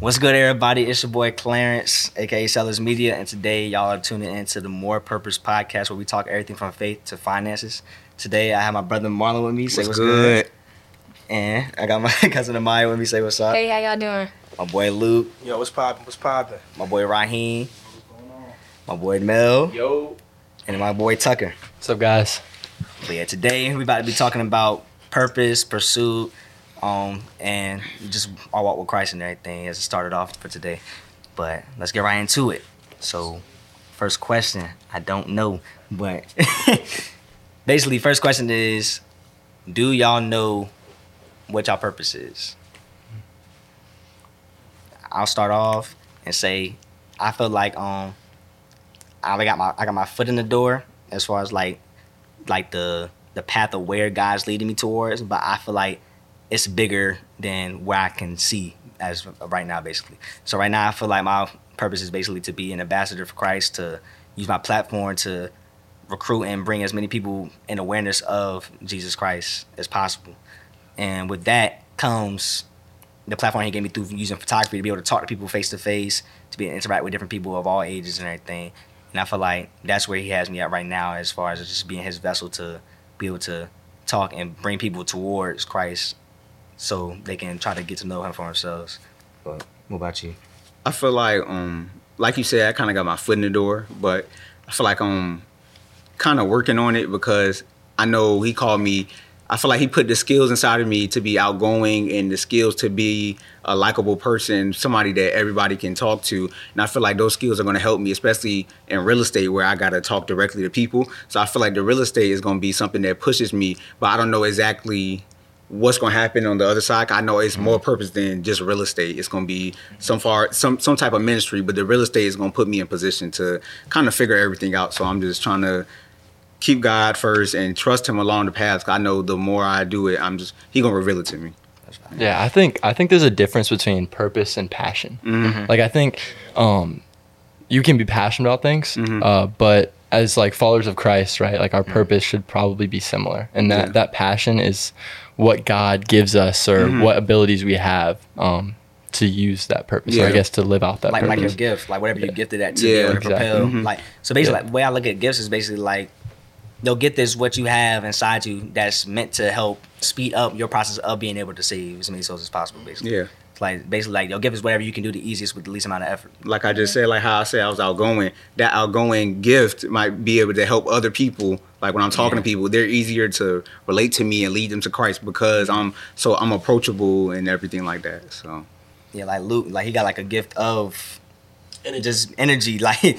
What's good, everybody? It's your boy Clarence, aka Sellers Media, and today y'all are tuning into the More Purpose podcast, where we talk everything from faith to finances. Today, I have my brother Marlon with me. Say what's, good? And I got my cousin Ami'ya with me. Say what's up? Hey, how y'all doing? My boy Luke, Yo, what's poppin'? What's poppin'? my boy Raheem, my boy Mel, Yo. and my boy Tucker. What's up, guys? But yeah, today we about to be talking about purpose, pursuit, um, and just our walk with Christ and everything as it started off for today. But let's get right into it. So, first question, I don't know, but basically, first question is, do y'all know what y'all purpose is? I'll start off and say, I feel like um, I got my I got my foot in the door as far as like like the the path of where God's leading me towards, but I feel like it's bigger than where I can see as right now, basically. So right now, I feel like my purpose is basically to be an ambassador for Christ, to use my platform to recruit and bring as many people in awareness of Jesus Christ as possible. And with that comes the platform he gave me through using photography to be able to talk to people face to face, to be able to interact with different people of all ages and everything. And I feel like that's where he has me at right now, as far as just being his vessel to be able to talk and bring people towards Christ, so they can try to get to know Him for themselves. But what about you? I feel like um like you said, I kind of got my foot in the door, but I feel like I'm kind of working on it because I know he called me. I feel like he put the skills inside of me to be outgoing and the skills to be a likable person, somebody that everybody can talk to. And I feel like those skills are going to help me, especially in real estate where I got to talk directly to people. So I feel like the real estate is going to be something that pushes me, but I don't know exactly what's going to happen on the other side. I know it's more purpose than just real estate. It's going to be some far some some type of ministry, but the real estate is going to put me in position to kind of figure everything out. So I'm just trying to keep God first and trust Him along the path. I know the more I do it, I'm just He gonna reveal it to me. Yeah, I think I think there's a difference between purpose and passion. Mm-hmm. Like I think um, you can be passionate about things, Mhm. uh, but as like followers of Christ, right? Like our purpose should probably be similar, and that Yeah. that passion is what God gives us or Mhm. what abilities we have um, to use that purpose, or I guess to live out that like like your gift, like whatever you gifted at to Yeah, be able to exactly. propel. Mhm. Like so, basically, Yeah. like, the way I look at gifts is basically like they'll get this what you have inside you that's meant to help speed up your process of being able to save as many souls as possible. Basically, Yeah. It's like basically like your give us whatever you can do the easiest with the least amount of effort. Like I just mm-hmm. said, like how I said I was outgoing. That outgoing gift might be able to help other people. Like when I'm talking Yeah. to people, they're easier to relate to me and lead them to Christ because mm-hmm. I'm so I'm approachable and everything like that. So Yeah, like Luke, like he got like a gift of just energy. Like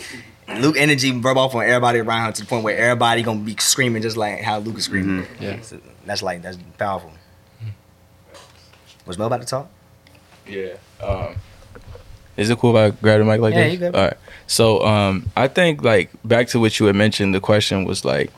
Luke energy rub off on everybody around him to the point where everybody gonna be screaming just like how Luke is screaming. Mm-hmm. Yeah. So that's like that's powerful. Was Mo about to talk? Yeah. Um, is it cool if I grab the mic like Yeah, this? you good. All right. So um, I think like back to what you had mentioned. The question was like,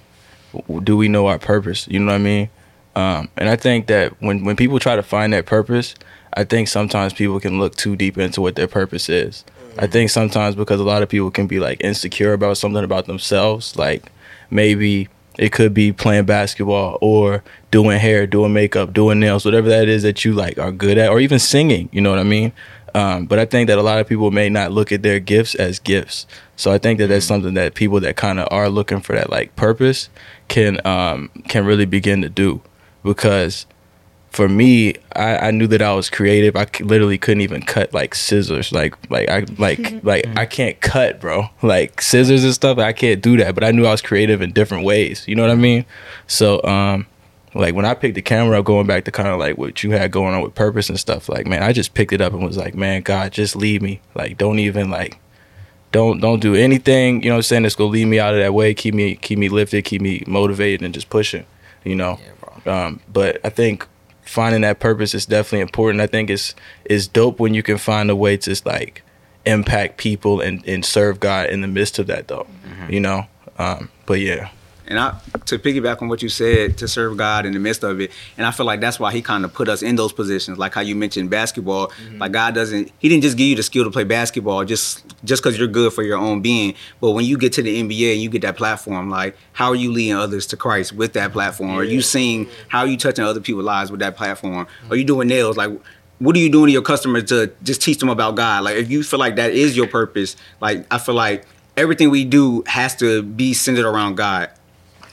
do we know our purpose? You know what I mean? Um, and I think that when when people try to find that purpose, I think sometimes people can look too deep into what their purpose is. I think sometimes because a lot of people can be like insecure about something about themselves, like maybe it could be playing basketball or doing hair, doing makeup, doing nails, whatever that is that you like are good at, or even singing. You know what I mean? Um, but I think that a lot of people may not look at their gifts as gifts. So I think that that's something that people that kind of are looking for that like purpose can um, can really begin to do, because for me, I, I knew that I was creative. I c- literally couldn't even cut like scissors. Like like I like like I can't cut, bro. Like scissors and stuff. I can't do that. But I knew I was creative in different ways. You know what I mean? So um, like when I picked the camera up, going back to kind of like what you had going on with purpose and stuff. Like man, I just picked it up and was like, man, God, just leave me. Like don't even like. Don't don't do anything, you know what I'm saying, that's gonna lead me out of that way, keep me keep me lifted, keep me motivated and just pushing, you know. Yeah, Um, but I think finding that purpose is definitely important. I think it's it's dope when you can find a way to like impact people and, and serve God in the midst of that though. You know? Um, but yeah. And I to piggyback on what you said, to serve God in the midst of it, and I feel like that's why He kind of put us in those positions. Like how you mentioned basketball, mm-hmm. like God doesn't, He didn't just give you the skill to play basketball just just because you're good for your own being. But when you get to the NBA and you get that platform, like how are you leading others to Christ with that platform? Are you seeing how are you touching other people's lives with that platform? Mm-hmm. Are you doing nails? Like what are you doing to your customers to just teach them about God? Like if you feel like that is your purpose, like I feel like everything we do has to be centered around God.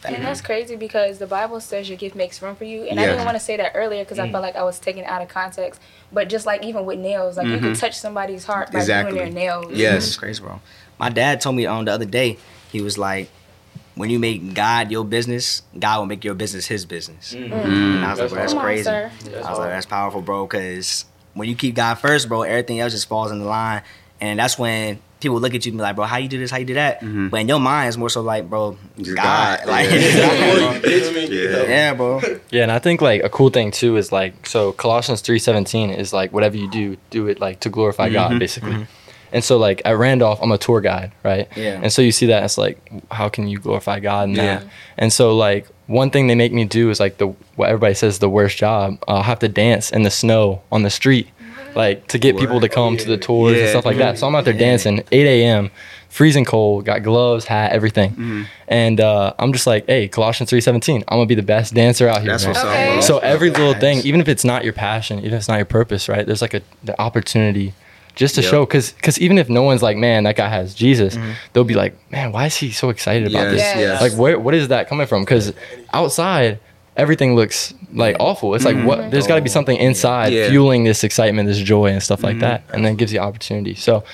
And mm-hmm. that's crazy because the Bible says your gift makes room for you. And I didn't want to say that earlier because I mm. felt like I was taken out of context. But just like even with nails, like you can mm-hmm. touch somebody's heart by Exactly. doing their nails. Yes. Mm-hmm. It's crazy, bro. My dad told me on the other day, he was like, when you make God your business, God will make your business his business. Mm. And I was mm. like, bro, that's Come on, crazy. I was like, that's powerful, bro, because when you keep God first, bro, everything else just falls in the line. And that's when people look at you and be like, bro, how you do this? How you do that? But in your mind, it's more so like, bro, God. God. Like, Yeah. yeah, bro. Yeah, and I think like a cool thing too is like so Colossians three seventeen is like whatever you do, do it like to glorify mm-hmm. God basically. Mm-hmm. And so like at Randolph, I'm a tour guide, right? Yeah. And so you see that it's like how can you glorify God in that? Yeah. And so like one thing they make me do is like the what everybody says is the worst job. Uh, I'll have to dance in the snow on the street, like to get people to come to the tours and stuff like that. So I'm out there dancing, 8 a.m., freezing cold, got gloves, hat, everything. Mm-hmm. And uh, I'm just like, hey, Colossians 3:17, I'm gonna be the best dancer out here. That's man. what's Okay. bro. So every little thing, even if it's not your passion, even if it's not your purpose, right? There's like a the opportunity just to Yep. show, because because even if no one's like, man, that guy has Jesus, they'll be like, man, why is he so excited about Yes, this? Yes. yes. Like, where what is that coming from? Because outside, everything looks like awful. It's like what there's got to be something inside Yeah. fueling this excitement, this joy, and stuff like that, and then gives you opportunity. So.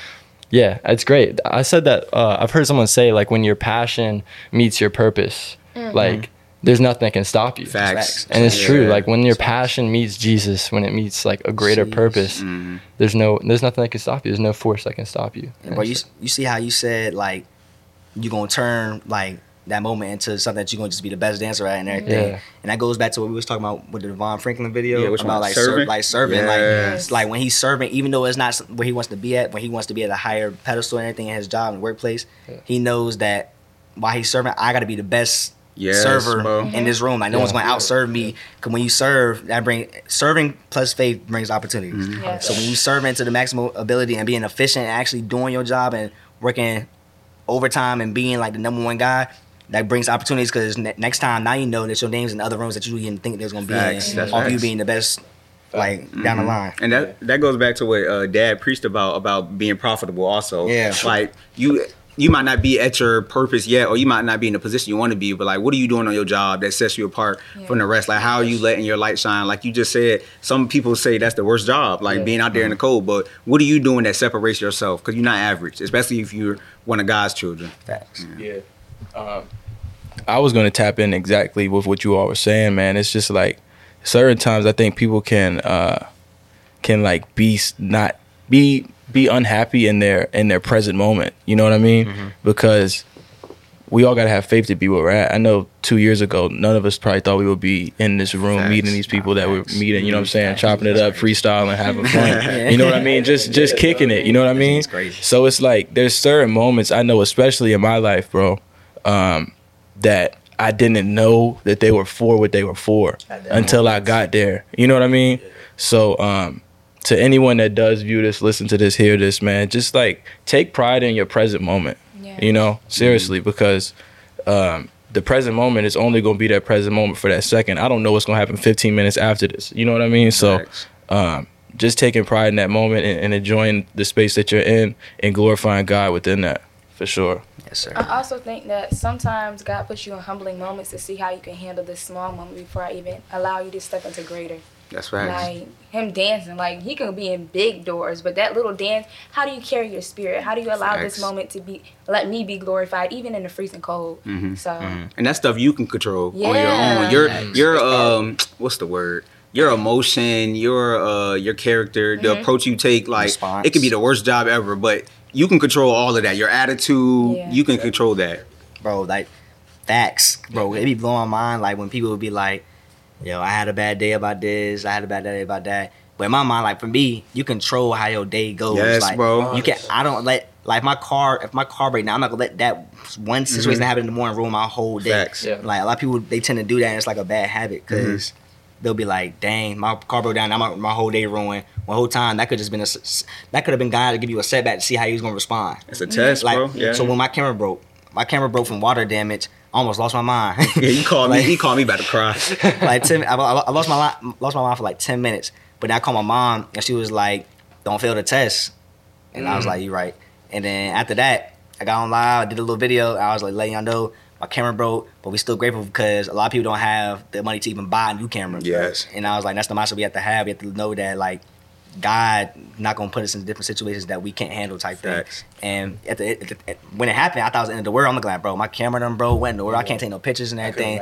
Yeah, it's great. I said that uh, I've heard someone say like when your passion meets your purpose, like there's nothing that can stop you. Facts. And it's true. Like when your passion meets Jesus, when it meets like a greater Jeez. purpose, Mm-hmm. there's no there's nothing that can stop you. There's no force that can stop you. And bro, you you see how you said like you're gonna turn like that moment into something that you're gonna just be the best dancer at and everything. Yeah. And that goes back to what we was talking about with the Devon Franklin video Yeah, which about like Serving? serving, like serving, like Yes. it's like when he's serving, even though it's not where he wants to be at, when he wants to be at a higher pedestal and everything in his job and workplace, he knows that while he's serving, I got to be the best Yes, server bro. in this room. Like no Yeah. one's going to outserve me. Cause when you serve, that bring serving plus faith brings opportunities. Mm-hmm. Yes. So when you serve into the maximum ability and being efficient and actually doing your job and working overtime and being like the number one guy, that brings opportunities because ne- next time now you know that your name's in other rooms that you didn't think there's gonna be Facts, in. that's Off you being the best, like down the line. And that that goes back to what uh, Dad preached about about being profitable. Also, Yeah. like you you might not be at your purpose yet, or you might not be in the position you want to be. But like, what are you doing on your job that sets you apart from the rest? Like, how are you letting your light shine? Like you just said, some people say that's the worst job, like being out there in the cold. But what are you doing that separates yourself? Because you're not average, especially if you're one of God's children. Facts. Yeah. Um, I was gonna tap in exactly with what you all were saying, man. It's just like certain times I think people can uh can like be not be be unhappy in their in their present moment. You know what I mean? Because we all gotta have faith to be where we're at. I know two years ago, none of us probably thought we would be in this room Facts. meeting these people that we're meeting. You know what I'm saying? Chopping it up, freestyling, having fun. You know what I mean? Just just kicking it. You know what I mean? It's crazy. So it's like there's certain moments I know, especially in my life, bro, um, that I didn't know that they were for what they were for until I got there. You know what I mean? So um, to anyone that does view this, listen to this, hear this, man, just like take pride in your present moment. Yeah. You know, seriously, because um, the present moment is only going to be that present moment for that second. I don't know what's going to happen 15 minutes after this. You know what I mean? So um, just taking pride in that moment and, and enjoying the space that you're in and glorifying God within that, for sure. Yes, sir. I also think that sometimes God puts you in humbling moments to see how you can handle this small moment before I even allow you to step into greater. That's right. Like him dancing, like he can be in big doors, but that little dance, how do you carry your spirit? How do you allow this moment to be let me be glorified even in the freezing cold? Mm-hmm. So and that stuff you can control on your own. Your your um what's the word? Your emotion, your uh your character, the approach you take, like Response. it could be the worst job ever, but you can control all of that. Your attitude, Yeah. you can control that. bro. Like facts, bro. It be blowing my mind. Like when people would be like, "Yo, I had a bad day about this. I had a bad day about that." But in my mind, like for me, you control how your day goes. Yes, like, bro. You can. I don't let like my car. If my car break down, I'm not gonna let that one situation that happened in the morning ruin my whole day. Mm-hmm. Facts. Yeah. Like a lot of people, they tend to do that, and it's like a bad habit because. They'll be like, "Dang, my car broke down. Now my, my whole day ruined. My whole time that could just been a that could have been God to give you a setback to see how he was gonna respond. It's a test, Like, bro. Yeah. so when my camera broke, my camera broke from water damage. I almost lost my mind. yeah, you called me. He called me about to cry. like ten, I, I lost my lost my mind for like ten minutes. But then I called my mom and she was like, "Don't fail the test," and I was mm. like, "You right." And then after that, I got on live, did a little video. I was like, letting y'all know my camera broke, but we still grateful because a lot of people don't have the money to even buy a new camera. Yes. And I was like, that's the mindset we have to have. We have to know that like God not gonna put us in different situations that we can't handle type Facts. thing. And at the, at the- at- when it happened, I thought it was the end of the world. I'm looking like, bro, my camera done broke, went in the world. I can't take no pictures and everything.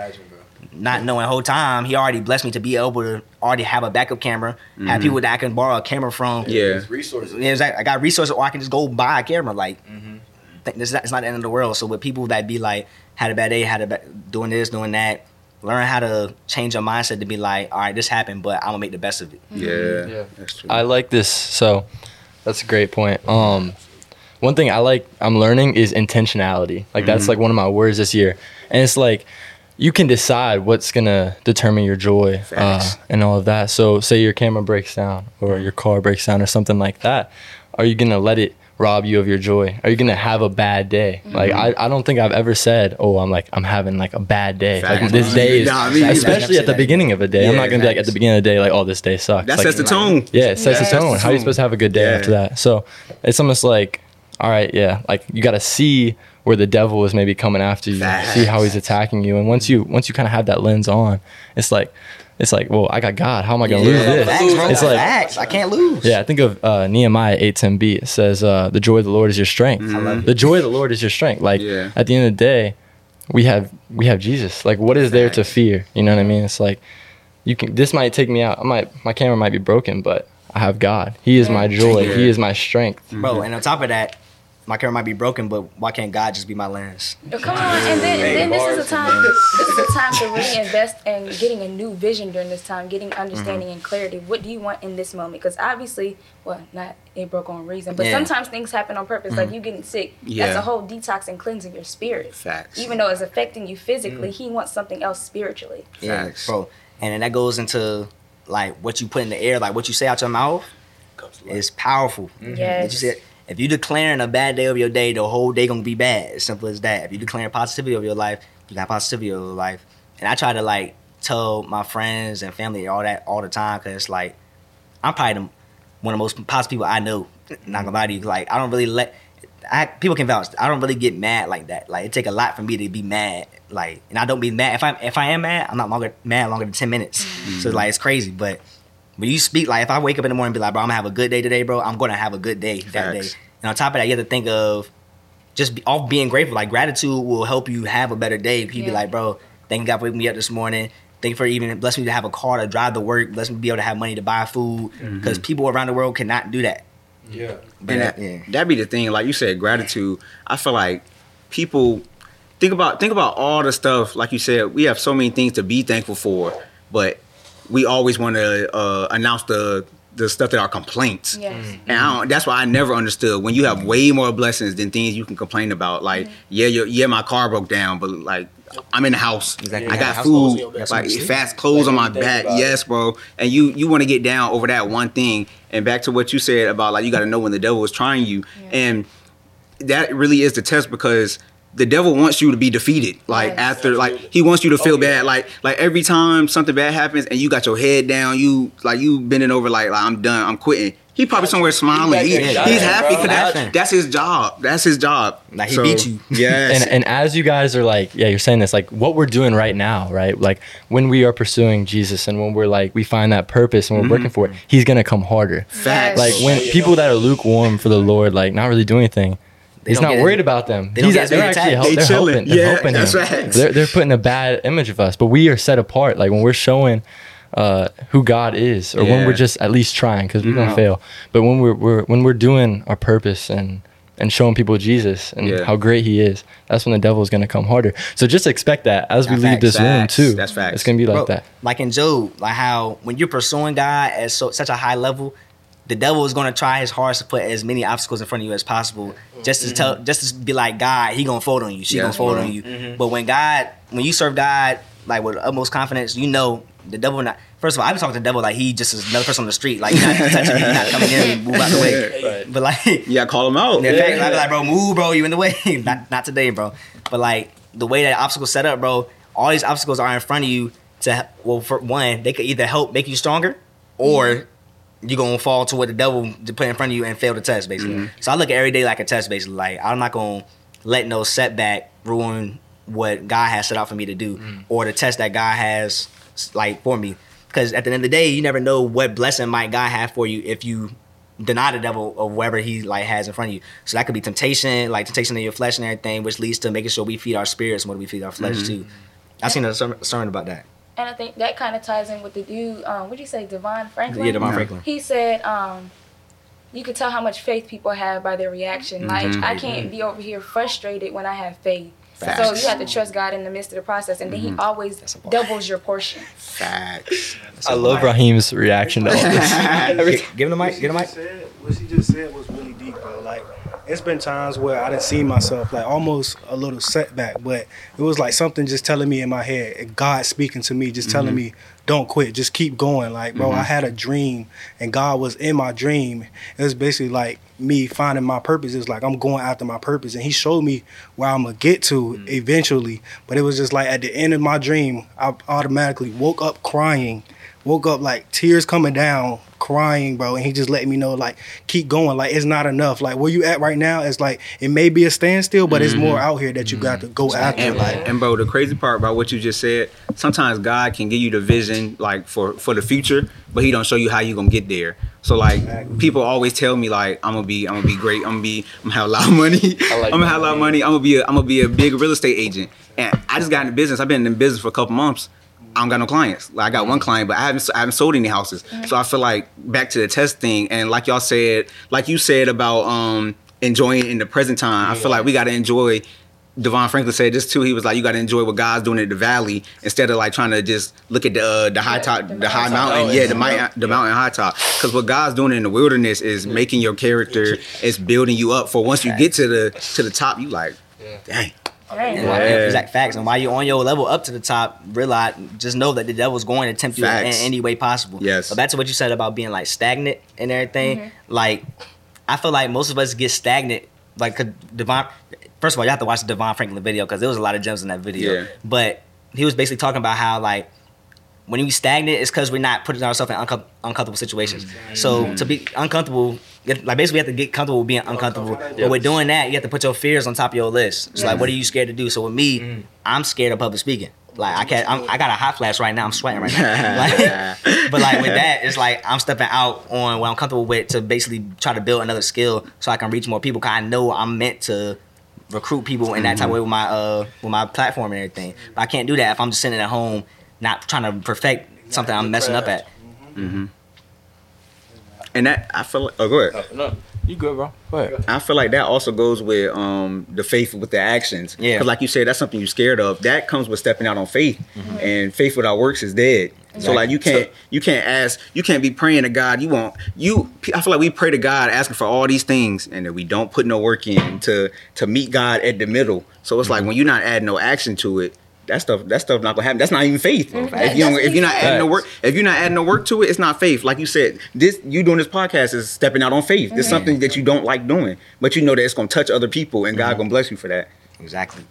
Not knowing the whole time, he already blessed me to be able to already have a backup camera, have people that I can borrow a camera from. Yeah. resources. Yeah, exactly. I got resources, or I can just go buy a camera. Like, mm-hmm. th- this is not, it's not the end of the world. So with people that be like, had a bad day, had a bad, doing this, doing that, learn how to change your mindset to be like, all right, this happened, but I'm gonna make the best of it. Yeah. Yeah. That's true. I like this. So that's a great point. Um, one thing I like I'm learning is intentionality. Like that's like one of my words this year, and it's like you can decide what's gonna determine your joy uh, and all of that. So say your camera breaks down or your car breaks down or something like that. Are you gonna let it rob you of your joy? Are you gonna have a bad day? Mm-hmm. Like I, I don't think I've ever said, oh, I'm like I'm having like a bad day. Like this day is, Nah, me neither. especially at the That. beginning of a day. I'm not gonna be like at the beginning of the day like, oh, this day sucks. that Like, sets the tone. yeah, it sets Yes. the tone. How are you supposed to have a good day Yeah. after that? So it's almost like, all right, yeah, like you got to see where the devil is maybe coming after you, see how he's attacking you, and once you once you kind of have that lens on, it's like, it's like, well, I got God. How am I gonna lose this? Facts, bro. It's like, Facts. I can't lose. yeah, I think of uh, Nehemiah eight ten b. It says, uh, "The joy of the Lord is your strength." Mhm. The joy of the Lord is your strength. Like Yeah. at the end of the day, we have we have Jesus. Like what is there to fear? You know what I mean? It's like you can. This might take me out. I might my camera might be broken, but I have God. He is my joy. Yeah. He is my strength. Bro, and on top of that, my camera might be broken, but why can't God just be my lens? Oh, Come on, and then, and then this is a time. This is a time to really invest in getting a new vision during this time, getting understanding mm-hmm. and clarity. What do you want in this moment? Because obviously, well, not it broke on reason, but Yeah. sometimes things happen on purpose. Like mm-hmm. you getting sick. That's a whole detox and cleansing your spirit. Facts. Even though it's affecting you physically, mm. he wants something else spiritually. Yeah, Facts. bro. And then that goes into like what you put in the air, like what you say out your mouth is powerful. Yes. Did you say if you declaring a bad day of your day, the whole day gonna be bad. As simple as that. If you declaring positivity of your life, you got positivity of your life. And I try to like tell my friends and family all that all the time because it's like I'm probably the, one of the most positive people I know. Not gonna lie to you, like I don't really let. I, people can vouch. I don't really get mad like that. Like it take a lot for me to be mad. Like, and I don't be mad. If I if I am mad, I'm not longer mad longer than ten minutes. Mm-hmm. So like it's crazy. But when you speak, like if I wake up in the morning and be like, bro, I'm gonna have a good day today, bro. I'm gonna have a good day that Facts. day. And on top of that, you have to think of just be, off being grateful. Like gratitude will help you have a better day. You be Yeah. like, bro, thank God for waking me up this morning. Thank you for even blessing me to have a car to drive to work. Bless me to be able to have money to buy food. Mm-hmm. Because people around the world cannot do that. Yeah. But and that- that, yeah. that be the thing like you said gratitude i feel like people think about think about all the stuff like you said we have so many things to be thankful for but we always want to uh, announce the the stuff that are complaints Yes. Mm. Mm-hmm. and I don't, that's why I never understood when you have mm. way more blessings than things you can complain about. Like, mm-hmm. yeah, your, yeah, my car broke down, but like, I'm in the house. Exactly. I got house clothes on food, like That's what fast clothes on my Like, back. about it. Yes, bro. And you you want to get down over that one thing. And back to what you said about like you got to know when the devil is trying you, and that really is the test because the devil wants you to be defeated. Like Yes. after, like he wants you to feel oh, bad. Like like every time something bad happens and you got your head down, you like you bending over like, like I'm done, I'm quitting. He probably somewhere smiling. He, he's happy bro. because that, that's his job. That's his job. Like, he beat you. Yes. and and as you guys are like yeah you're saying this like what we're doing right now right like when we are pursuing jesus and when we're like we find that purpose and we're working mm-hmm. for it he's gonna come harder Facts. like when people that are lukewarm for the lord like not really doing anything he's don't worried it. about them They don't he's get they're actually attacks. help, They they're chilling. helping they're Yeah, helping that's him facts. they're, they're putting a bad image of us but we are set apart like when we're showing uh, who God is, or when we're just at least trying, because we're gonna fail. But when we're, we're when we're doing our purpose and and showing people Jesus and Yeah. how great He is, that's when the devil is gonna come harder. So just expect that as we That's leave facts. this room too. That's facts. It's gonna be like Bro, that. Like in Job, like how when you're pursuing God at so, such a high level, the devil is going to try his hardest to put as many obstacles in front of you as possible, just to mm-hmm. tell, just to be like God, he gonna fold on you, she Yes, gonna fold bro. on you. Mm-hmm. But when God, when you serve God, like with utmost confidence, you know the devil not. First of all, I be talking to the devil like he just is another person on the street, like you're not touching me, you're not coming in, and move out the way. Right. But like, yeah call him out. in fact, I be like, bro, move, bro, you in the way. not, not today, bro. But like the way that obstacles set up, bro, all these obstacles are in front of you to well, for one, they could either help make you stronger or mm-hmm. You're gonna fall to what the devil to put in front of you and fail the test, basically. Mm-hmm. So I look at every day like a test, basically. Like I'm not gonna let no setback ruin what God has set out for me to do, or the test that God has like for me. Because at the end of the day, you never know what blessing might God have for you if you deny the devil of whatever he like has in front of you. So that could be temptation, like temptation in your flesh and everything, which leads to making sure we feed our spirits more than we feed our flesh too. I seen a sermon about that. And I think that kind of ties in with the dude. Um, what did you say, Devon Franklin? Yeah, Devon Yeah. Franklin. He said, um, you could tell how much faith people have by their reaction. Like, Mhm. I can't be over here frustrated when I have faith. Facts. Mm-hmm. So you have to trust God in the midst of the process, and then He always That's a bar. doubles your portion. Facts. I love Raheem's reaction to all this. Gi- Give him the mic. Give him the mic. Said, what she just said was really deep, bro. Like, it's been times where I didn't see myself, like almost a little setback, but it was like something just telling me in my head, God speaking to me, just telling mm-hmm. me, don't quit, just keep going. Like, bro, I mm-hmm. had a dream, and God was in my dream. It was basically like me finding my purpose. It's like I'm going after my purpose, and He showed me where I'm gonna get to mm-hmm. eventually. But it was just like at the end of my dream, I automatically woke up crying woke up like tears coming down, crying, bro. And he just let me know, like, keep going. Like, it's not enough. Like, where you at right now, it's like, it may be a standstill, but it's more mm-hmm. out here that you got to go mm-hmm. after. And, Like, and bro, the crazy part about what you just said, sometimes God can give you the vision like for for the future, but He don't show you how you gonna get there. So like people always tell me like I'm gonna be I'm gonna be great. I'm gonna be I'm gonna have a lot of money. I like I'm gonna have a lot of money. I'm gonna be a, I'm gonna be a big real estate agent. And I just got into business. I've been in business for a couple months. I don't got no clients. Like I got one client, but I haven't I haven't sold any houses. So I feel like back to the test thing, and like y'all said, like you said about um enjoying in the present time. I feel like we got to enjoy. Devon Franklin said this too. He was like, "You got to enjoy what God's doing at the valley instead of like trying to just look at the uh, the high top, the, high mountain, yeah, the mountain, the mountain high top. Because what God's doing in the wilderness is making your character, it's building you up for once you get to the to the top. You like, dang, Dang. And while- Yeah. Exact facts. And while you're on your level up to the top, realize just know that the devil's going to tempt you in, any way possible. Yes. But back to what you said about being like stagnant and everything. Mm-hmm. Like, I feel like most of us get stagnant. Like, 'cause Devon. First of all, you have to watch the Devon Franklin video because there was a lot of gems in that video. Yeah. But he was basically talking about how like when we stagnant, it's because we're not putting ourselves in uncom- uncomfortable situations. Mm-hmm. So to be uncomfortable, you have- like basically, we have to get comfortable with being uncomfortable. But with doing that, you have to put your fears on top of your list. It's like, what are you scared to do? So with me, mm. I'm scared of public speaking. Like I can't. I'm, I got a hot flash right now. I'm sweating right now. Like, but like with that, it's like I'm stepping out on what I'm comfortable with to basically try to build another skill so I can reach more people. Cause I know I'm meant to recruit people in that type mm-hmm. of way with my uh with my platform and everything. But I can't do that if I'm just sitting at home, not trying to perfect something I'm messing up at. Mm-hmm. Mm-hmm. And that I feel. Like, oh, go ahead. No, you good, bro. Go ahead. I feel like that also goes with um the faith with the actions. Yeah. Because like you said, that's something you're scared of. That comes with stepping out on faith, and faith without works is dead. So like you can't you can't ask you can't be praying to God. You won't you. I feel like we pray to God asking for all these things, and then we don't put no work in to to meet God at the middle. So it's like when you're not adding no action to it. That stuff, that stuff not gonna happen. That's not even faith. If you don't, if you're not adding no work, if you're not adding no work to it, it's not faith. Like you said, this you doing this podcast is stepping out on faith. It's something that you don't like doing, but you know that it's gonna touch other people, and God gonna bless you for that. Exactly.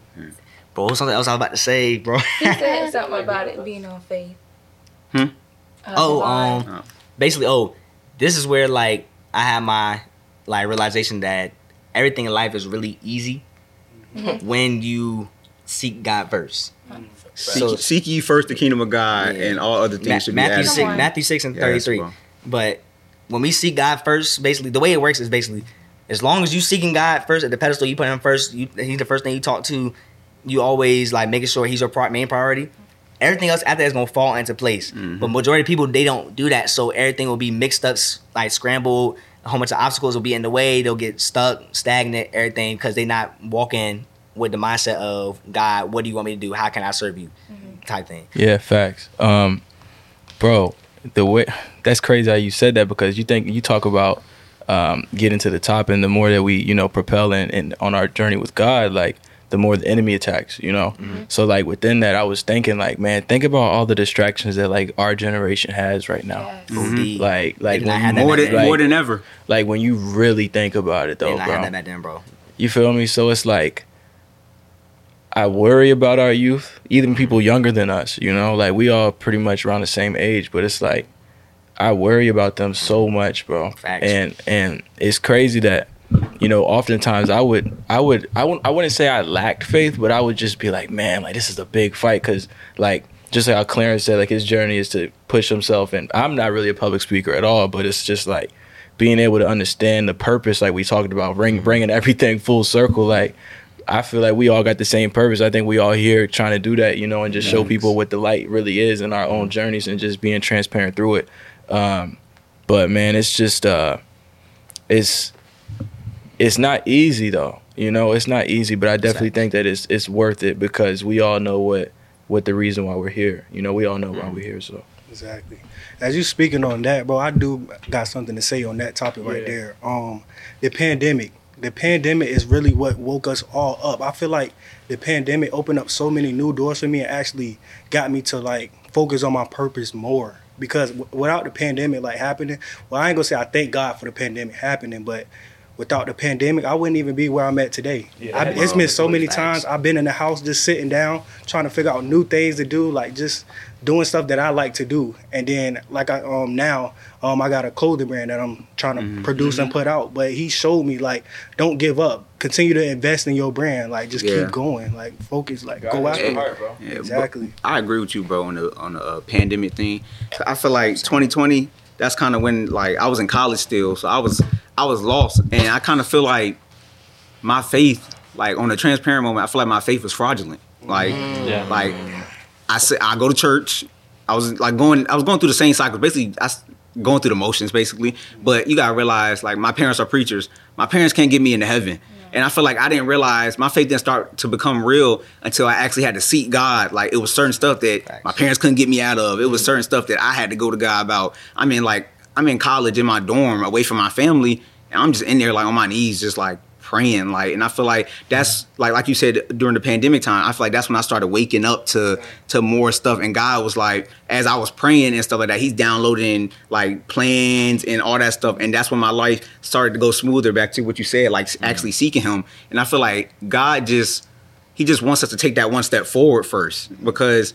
Bro, what's something else I was about to say, bro. He said something about it being on faith. Hmm? Uh, oh, Devon. um, basically, oh, this is where like I had my like realization that everything in life is really easy when you seek God first. Seek, So- seek ye first the kingdom of God, Yeah. and all other things Ma- should be Matthew added. six, Matthew six and thirty three. bro. but when we seek God first, basically the way it works is basically as long as you seeking God first at the pedestal, you put him first. You, he's the first thing you talk to. You always like making sure he's your pri- main priority. Everything else after that is gonna fall into place. Mm-hmm. But majority of people they don't do that, so everything will be mixed up, like scrambled. A whole bunch of obstacles will be in the way. They'll get stuck, stagnant, everything because they're not walking with the mindset of God. What do you want me to do? How can I serve you? Type thing. Yeah, facts. Um, bro, the way that's crazy how you said that because you think you talk about um, getting to the top, and the more that we, you know, propel and in, on our journey with God, like the more the enemy attacks, you know. So like within that, I was thinking like, man, think about all the distractions that like our generation has right now. Yes. OD. Like, like when you, more than then. more than ever. like when you really think about it, though, did have bro. that then, bro. You feel me? So it's like I worry about our youth, even people younger than us, you know, like we all pretty much around the same age, but it's like I worry about them so much, bro. Facts. And and it's crazy that you know, oftentimes I would, I would, I wouldn't, I wouldn't say I lacked faith, but I would just be like, man, like this is a big fight, cause like just like how Clarence said, like his journey is to push himself, and I'm not really a public speaker at all, but it's just like being able to understand the purpose, like we talked about, bring bringing everything full circle, like. I feel like we all got the same purpose. I think we all here trying to do that, you know, and just show people what the light really is in our own journeys and just being transparent through it. Um, but man, it's just uh, it's it's not easy though. You know, it's not easy, but I definitely think that it's it's worth it because we all know what what the reason why we're here. You know, we all know why we're here. So Exactly. As you speaking on that, bro, I do got something to say on that topic right there. Um, the pandemic. The pandemic is really what woke us all up. I feel like the pandemic opened up so many new doors for me and actually got me to like focus on my purpose more. Because w- without the pandemic like happening, well, I ain't gonna say I thank God for the pandemic happening, but without the pandemic, I wouldn't even be where I'm at today. I, it's been so many times I've been in the house just sitting down, trying to figure out new things to do, like just doing stuff that I like to do. And then like I um now um I got a clothing brand that I'm trying to Mm-hmm. produce and put out. But he showed me like don't give up. Continue to invest in your brand. Like just Yeah. keep going. Like focus. Like go after it. bro. Yeah, Exactly. I agree with you, bro, on the on the uh, pandemic thing. So I feel like 2020. That's kind of when like I was in college still, so I was I was lost, and I kind of feel like my faith, like on a transparent moment, I feel like my faith was fraudulent. Like, Yeah. like I said, I go to church. I was like going, I was going through the same cycle. basically. I going through the motions, basically. But you gotta realize, like, my parents are preachers. My parents can't get me into heaven. And I feel like I didn't realize my faith didn't start to become real until I actually had to seek God. Like it was certain stuff that my parents couldn't get me out of. It was mm-hmm. certain stuff that I had to go to God about. I mean, like I'm in college in my dorm, away from my family, and I'm just in there like on my knees, just like praying. Like, and I feel like that's like like you said during the pandemic time. I feel like that's when I started waking up to to more stuff. And God was like, as I was praying and stuff like that, He's downloading like plans and all that stuff. And that's when my life started to go smoother. Back to what you said, like actually seeking Him. And I feel like God just he just wants us to take that one step forward first because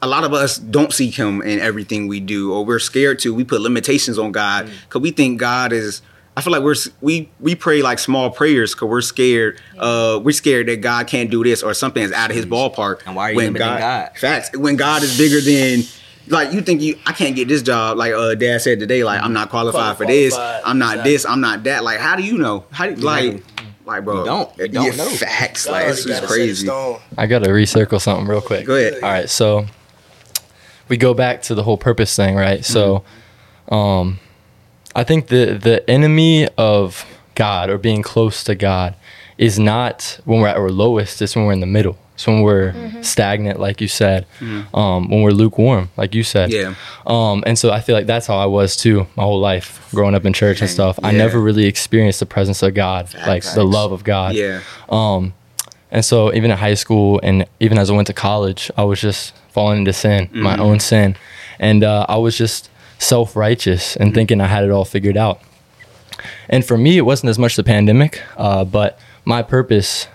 a lot of us don't seek him in everything we do or we're scared to we put limitations on god mm. because we think god is i feel like we're we we pray like small prayers because we're scared uh we're scared that god can't do this or something is out of his ballpark And why are you limiting God? facts when god is bigger than like you think you i can't get this job like uh dad said today like i'm not qualified for this Qualified. i'm not this i'm not that like how do you know how do you, like like bro You don't. You don't yeah, know. facts God like already it's got just it set in crazy. I gotta recircle something real quick. Go ahead. All right, so we go back to the whole purpose thing, right? So, um, I think the the enemy of God or being close to God is not when we're at our lowest. It's when we're in the middle. It's when we're stagnant, like you said. Um, when we're lukewarm, like you said. Yeah. Um, and so I feel like that's how I was too, my whole life, growing up in church and stuff. I never really experienced the presence of God, like the love of God. Yeah. Um, and so even in high school and even as I went to college, I was just falling into sin, Mm-hmm. my own sin, and uh, I was just self righteous and thinking I had it all figured out. And for me, it wasn't as much the pandemic, uh, but my purpose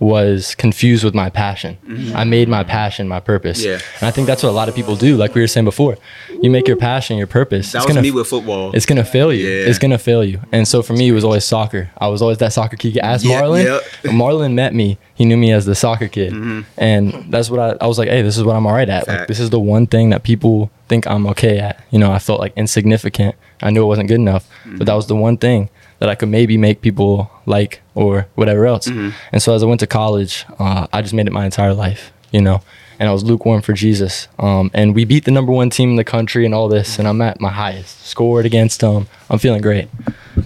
was confused with my passion. I made my passion my purpose. Mm-hmm. Yeah. And I think that's what a lot of people do. Like we were saying before, you make your passion your purpose. That It's was gonna me with football. it's gonna fail you. Yeah. It's gonna fail you. And so for me, it was always soccer. I was always that soccer kid. Ask Yeah, Marlon. Marlon met me, he knew me as the soccer kid, and that's what I, I was like. Hey, this is what I'm alright at. Like this is the one thing that people think I'm okay at. You know, I felt like insignificant. I knew it wasn't good enough, but that was the one thing that I could maybe make people like or whatever else. And so as I went to college, uh, I just made it my entire life. You know. And I was lukewarm for Jesus. Um, and we beat the number one team in the country and all this. And I'm at my highest. Scored against them. I'm feeling great.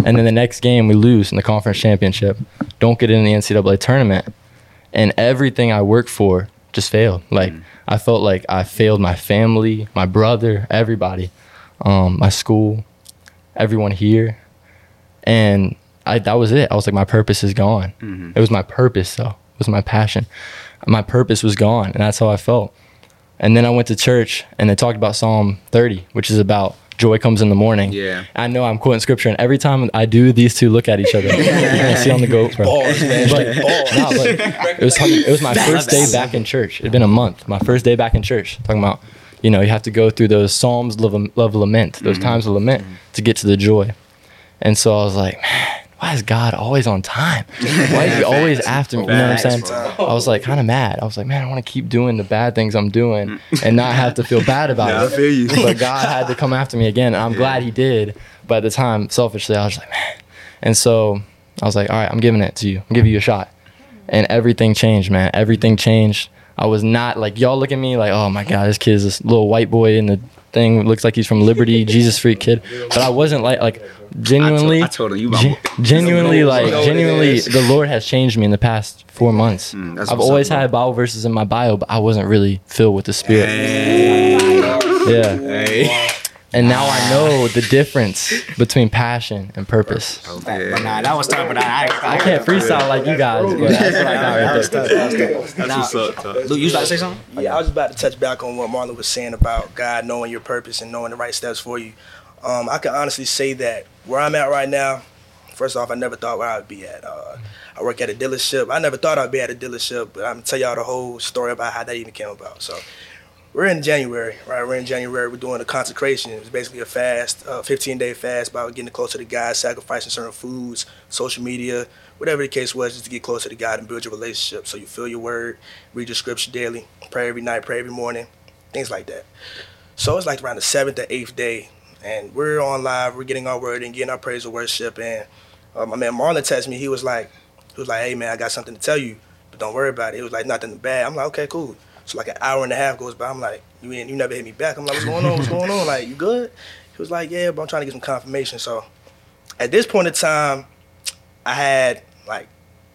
And then the next game, we lose in the conference championship. Don't get in the NCAA tournament. And everything I worked for just failed. Like, I felt like I failed my family, my brother, everybody, um, my school, everyone here. And I, that was it. I was like, my purpose is gone. Mm-hmm. It was my purpose, though. It was my passion. My purpose was gone. And that's how I felt. And then I went to church and they talked about Psalm 30, which is about joy comes in the morning. Yeah. I know I'm quoting scripture, and every time I do, these two look at each other. you can see on the GoPro. Bars, man. But, nah, but it was it was my first day back in church. It had been a month. My first day back in church. Talking about you know, you have to go through those psalms of, of lament, those mm-hmm. times of lament to get to the joy. And so I was like, man, why is God always on time? Why is he always after me? You know what I'm saying? I was like kind of mad. I was like, man, I want to keep doing the bad things I'm doing and not have to feel bad about Yeah, I it. feel you. But God had to come after me again. And I'm glad he did. But at the time, selfishly, I was like, man. And so I was like, all right, I'm giving it to you. I'm giving you a shot. And everything changed, man. Everything changed. I was not like y'all look at me like, oh my god, this kid's this little white boy in the thing looks like he's from Liberty, Jesus freak kid. But I wasn't like like genuinely. I told him, you my gen- genuinely like know what it genuinely the Lord has changed me in the past four months. Mm, I've always had Bible verses in my bio, but I wasn't really filled with the Spirit. Yeah. Hey. And now I know the difference between passion and purpose. But, but nah, that was tough. But I, I, I can't freestyle like you guys, but that's what I got right there. tough, that's what's up, Luke, you about to say something? Yeah, I was about to touch back on what Marlon was saying about God knowing your purpose and knowing the right steps for you. Um, I can honestly say that where I'm at right now, first off, I never thought where I'd be at. Uh, I work at a dealership. I never thought I'd be at a dealership, but I'm gonna tell y'all the whole story about how that even came about. So we're in January, right? We're in January. We're doing a consecration. It's basically a fast, a 15 day fast about getting closer to God, sacrificing certain foods, social media, whatever the case was, just to get closer to God and build your relationship. So you feel your word, read your scripture daily, pray every night, pray every morning, things like that. So it's like around the seventh or eighth day, and we're on live. We're getting our word and getting our praise and worship. And uh, my man Marlon texted me. He was like, he was like, "Hey man, I got something to tell you, but don't worry about it." It was like nothing bad. I'm like, "Okay, cool." So like an hour and a half goes by. I'm like, "You ain't, you never hit me back." I'm like, "What's going on? What's going on? Like, you good?" He was like, "Yeah, but I'm trying to get some confirmation." So at this point in time, I had like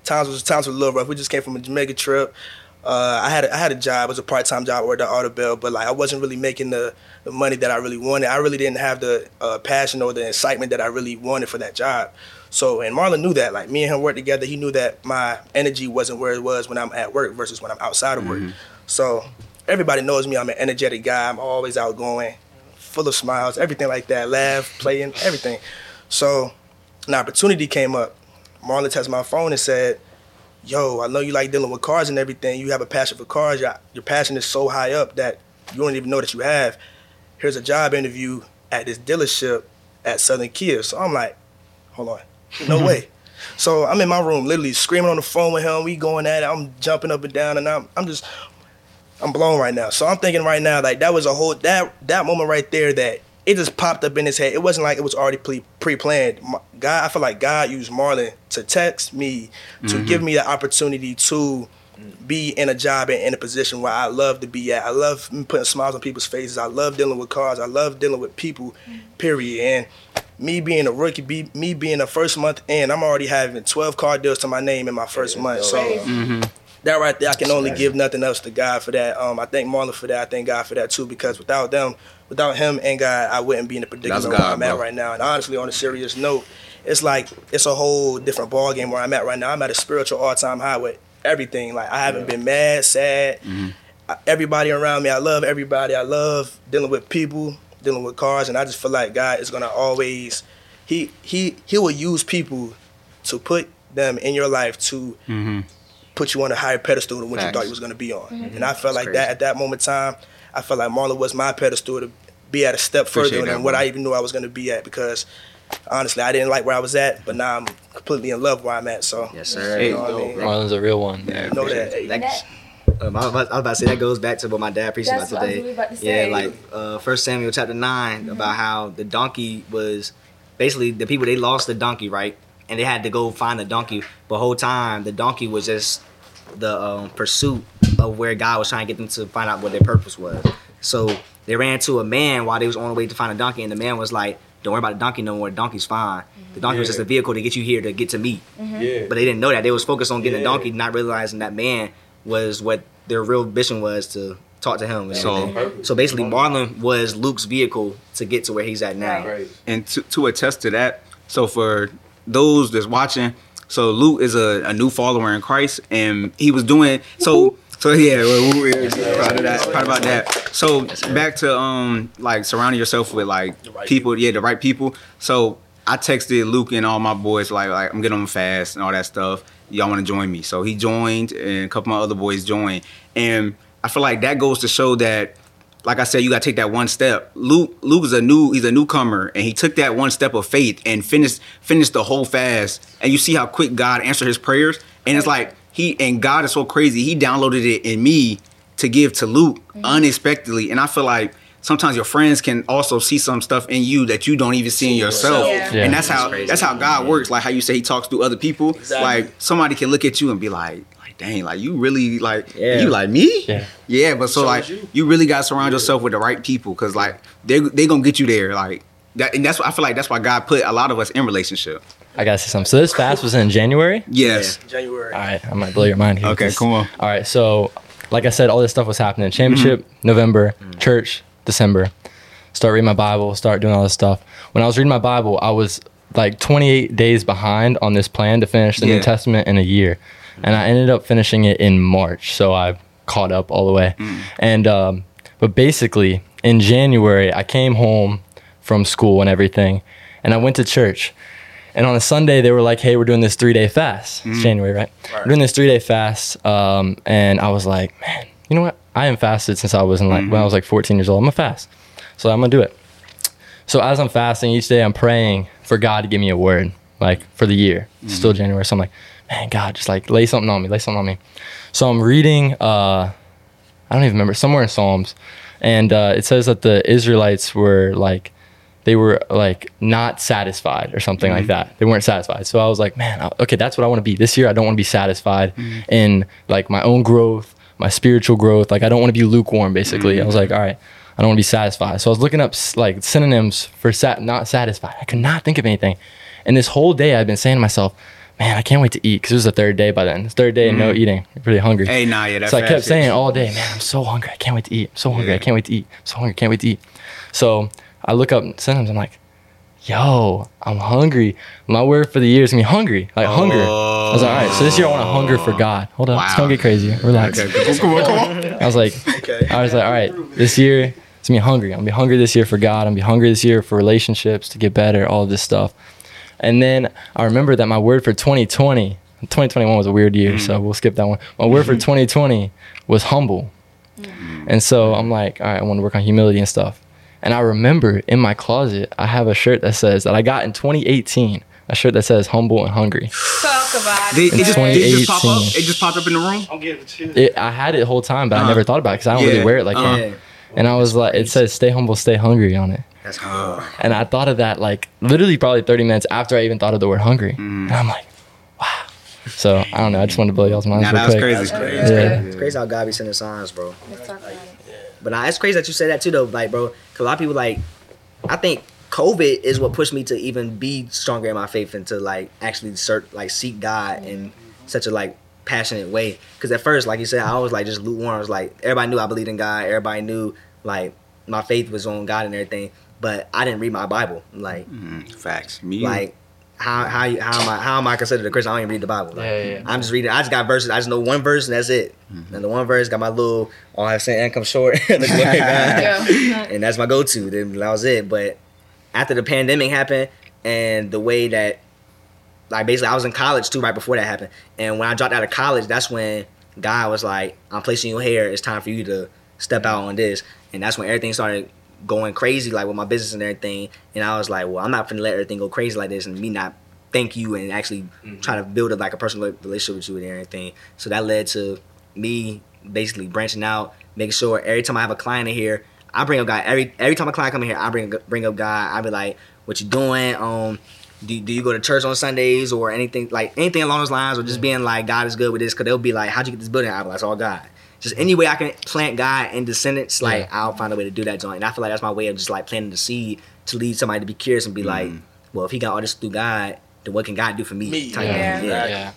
times was times were a little rough. We just came from a Jamaica trip. Uh, I had a, I had a job. It was a part time job or the Autobell, but like I wasn't really making the, the money that I really wanted. I really didn't have the uh, passion or the excitement that I really wanted for that job. So and Marlon knew that. Like me and him worked together. He knew that my energy wasn't where it was when I'm at work versus when I'm outside of work. So everybody knows me. I'm an energetic guy. I'm always outgoing, full of smiles, everything like that. Laugh, playing, everything. So an opportunity came up. Marlon texted my phone and said, "Yo, I know you like dealing with cars and everything. You have a passion for cars. Your, your passion is so high up that you don't even know that you have. Here's a job interview at this dealership at Southern Kia." So I'm like, "Hold on, no way." So I'm in my room, literally screaming on the phone with him. We going at it. I'm jumping up and down, and I'm I'm just I'm blown right now. So I'm thinking right now, like that was a whole that that moment right there that it just popped up in his head. It wasn't like it was already pre pre planned. God, I feel like God used Marlon to text me to mm-hmm. give me the opportunity to be in a job and in a position where I love to be at. I love putting smiles on people's faces. I love dealing with cars. I love dealing with people. Mm-hmm. Period. And me being a rookie, be, me being the first month in, I'm already having 12 car deals to my name in my first month. So that right there, I can only give nothing else to God for that. Um, I thank Marlon for that. I thank God for that too, because without them, without him and God, I wouldn't be in the predicament where I'm at right now. And honestly, on a serious note, it's like it's a whole different ball game where I'm at right now. I'm at a spiritual all time high with everything. Like I haven't been mad, sad. I- Everybody around me, I love everybody. I love dealing with people, dealing with cars, and I just feel like God is gonna always, he he he will use people to put them in your life to put you on a higher pedestal than what you thought you was gonna be on. And I felt like crazy. that at that moment in time, I felt like Marlon was my pedestal to be at a step further than what. I even knew I was gonna be at because honestly I didn't like where I was at, but now I'm completely in love where I'm at. So Yes, sir. you know what I mean? Marlon's a real one. Yeah, know that. it. That, That- um, I, was about, I was about to say that goes back to what my dad preached about what I was today. really about to Yeah, say. like uh, First Samuel chapter 9 about how the donkey was basically the people they lost the donkey right, and they had to go find the donkey. But whole time the donkey was just the um, pursuit of where God was trying to get them to find out what their purpose was. So they ran to a man while they was on the way to find a donkey, and the man was like, "Don't worry about the donkey no more. The donkey's fine. The donkey was just a vehicle to get you here to get to me." Yeah. But they didn't know that. They was focused on getting the donkey, not realizing that man was what their real mission was to talk to him. So- everything. so basically, Marlon was Luke's vehicle to get to where he's at now. Right. and to, to attest to that so for those that's watching. So luke is a, a new follower in christ and he was doing so so yeah well, we- we're proud of that proud about that. So back to um like surrounding yourself with like right people yeah the right people. So i texted luke and all my boys like like i'm getting on fast and all that stuff. Y'all want to join me? So he joined and a couple of my other boys joined. And i feel like that goes to show that like I said, you gotta take that one step. Luke Luke is a new he's a newcomer and he took that one step of faith and finished finished the whole fast. And you see how quick God answered his prayers. And it's like he and God is so crazy. He downloaded it in me to give to Luke mm-hmm. unexpectedly. And I feel like sometimes your friends can also see some stuff in you that you don't even see in yourself. Yeah. Yeah. And that's how that's how God works. Like how you say he talks through other people. Like somebody can look at you and be like, like, dang, like you really like Yeah. you like me? Yeah. Yeah, but so So like you. you. really gotta surround yourself with the right people because like they they gonna get you there. Like that and that's what I feel like that's why God put a lot of us in relationship. I gotta say something. So this fast was in January. Yes. January. All right, I might blow your mind here. Okay, Just- come on. All right, so like I said, all this stuff was happening. Mm-hmm. Championship, November, mm-hmm. church, December. Start reading my Bible, start doing all this stuff. When I was reading my Bible, I was like 28 days behind on this plan to finish the Yeah. New Testament in a year. And I ended up finishing it in March, so I caught up all the way. And um, but basically, in January, I came home from school and everything, and I went to church. And on a Sunday, they were like, "Hey, we're doing this three day fast. It's January, right? We're doing this three day fast." Um, and I was like, "Man, you know what? I am fasted since I was in like when I was like 14 years old. I'm gonna fast, so I'm gonna do it." So as I'm fasting each day, I'm praying for God to give me a word, like for the year. It's still January, so I'm like, "Man, God, just like lay something on me, lay something on me." So I'm reading. Uh, I don't even remember somewhere in Psalms, and uh, it says that the Israelites were like they were like not satisfied or something like that. They weren't satisfied. So I was like, man, okay, that's what I want to be. This year I don't want to be satisfied in like my own growth, my spiritual growth. Like I don't want to be lukewarm basically. I was like, all right, I don't want to be satisfied. So I was looking up like synonyms for sat not satisfied. I could not think of anything. And this whole day I've been saying to myself, man, I can't wait to eat because it was the third day by then. It's third day, no mm. eating. I'm pretty hungry. Hey, nah, yeah, So I kept saying all day, man, I'm so hungry. I can't wait to eat. I'm so hungry. I can't wait to eat. I'm so hungry. I can't wait to eat. So I look up synonyms. I'm like, yo, I'm hungry. My word for the year is gonna be hungry. Like hunger. I was like, all right. So this year I want to hunger for God. Hold on, Wow. don't get crazy. Relax. Okay, come on, come on. I was like, Okay. I was like, all right, this year it's gonna be hungry. I'm gonna be hungry this year for God. I'm gonna be hungry this year for relationships to get better, all of this stuff. And then I remember that my word for 2020, 2021 was a weird year, so we'll skip that one. My word for 2020 was humble. And so I'm like, all right, I want to work on humility and stuff. And I remember in my closet, I have a shirt that says that I got in 2018, a shirt that says humble and hungry. Talk about Did, it, just, it just pop up? It just popped up in the room? I'm getting the chills. It, I had it the whole time, but I Uh-huh. never thought about it because I don't Yeah. really wear it like Uh-huh. that. Yeah, And I was like, it says stay humble, stay hungry on it. that's hard. And I thought of that like literally probably 30 minutes after I even thought of the word hungry. Mm. And I'm like, wow. So I don't know. I just wanted to blow y'all's minds Nah, real that was quick. crazy. That's crazy. Yeah. That's It's crazy how God be sending signs, bro. Let's talk about it. But nah, it's crazy that you say that too, though, like, bro. Cause a lot of people like, I think COVID is what pushed me to even be stronger in my faith and to like actually search, like, seek God in such a like passionate way. Cause at first, like you said, I was like just lukewarm. I was like, everybody knew I believed in God. Everybody knew like my faith was on God and everything. But I didn't read my Bible. Like, Mm, facts. Me. like. How how you, how am I how am I considered a Christian? I don't even read the Bible. Like, Yeah, yeah, yeah. I'm just reading. I just got verses. I just know one verse and that's it. And the one verse got my little. Oh, I have sent and come short. the glory Yeah. and that's my go-to. Then that was it. But after the pandemic happened, and the way that, like, basically, I was in college too right before that happened. And when I dropped out of college, that's when God was like, "I'm placing your hair. It's time for you to step out on this." And that's when everything started going crazy, like with my business and everything. And I was like, "Well, I'm not gonna let everything go crazy like this, and me not thank you and actually try to build a, like a personal relationship with you and everything." So that led to me basically branching out, making sure every time I have a client in here, I bring up God. Every every time a client come in here, I bring bring up God. I be like, "What you doing? Um, do, do you go to church on Sundays or anything like anything along those lines, or just being like God is good with this? Because they'll be like, "How'd you get this building?" I be like, "It's all God." Just any way I can plant God in descendants, like Yeah. I'll find a way to do that joint. And I feel like that's my way of just like planting the seed to lead somebody to be curious and be like, mm-hmm. "Well, if He got all this through God, then what can God do for me?" Me, type yeah. thing. Yeah.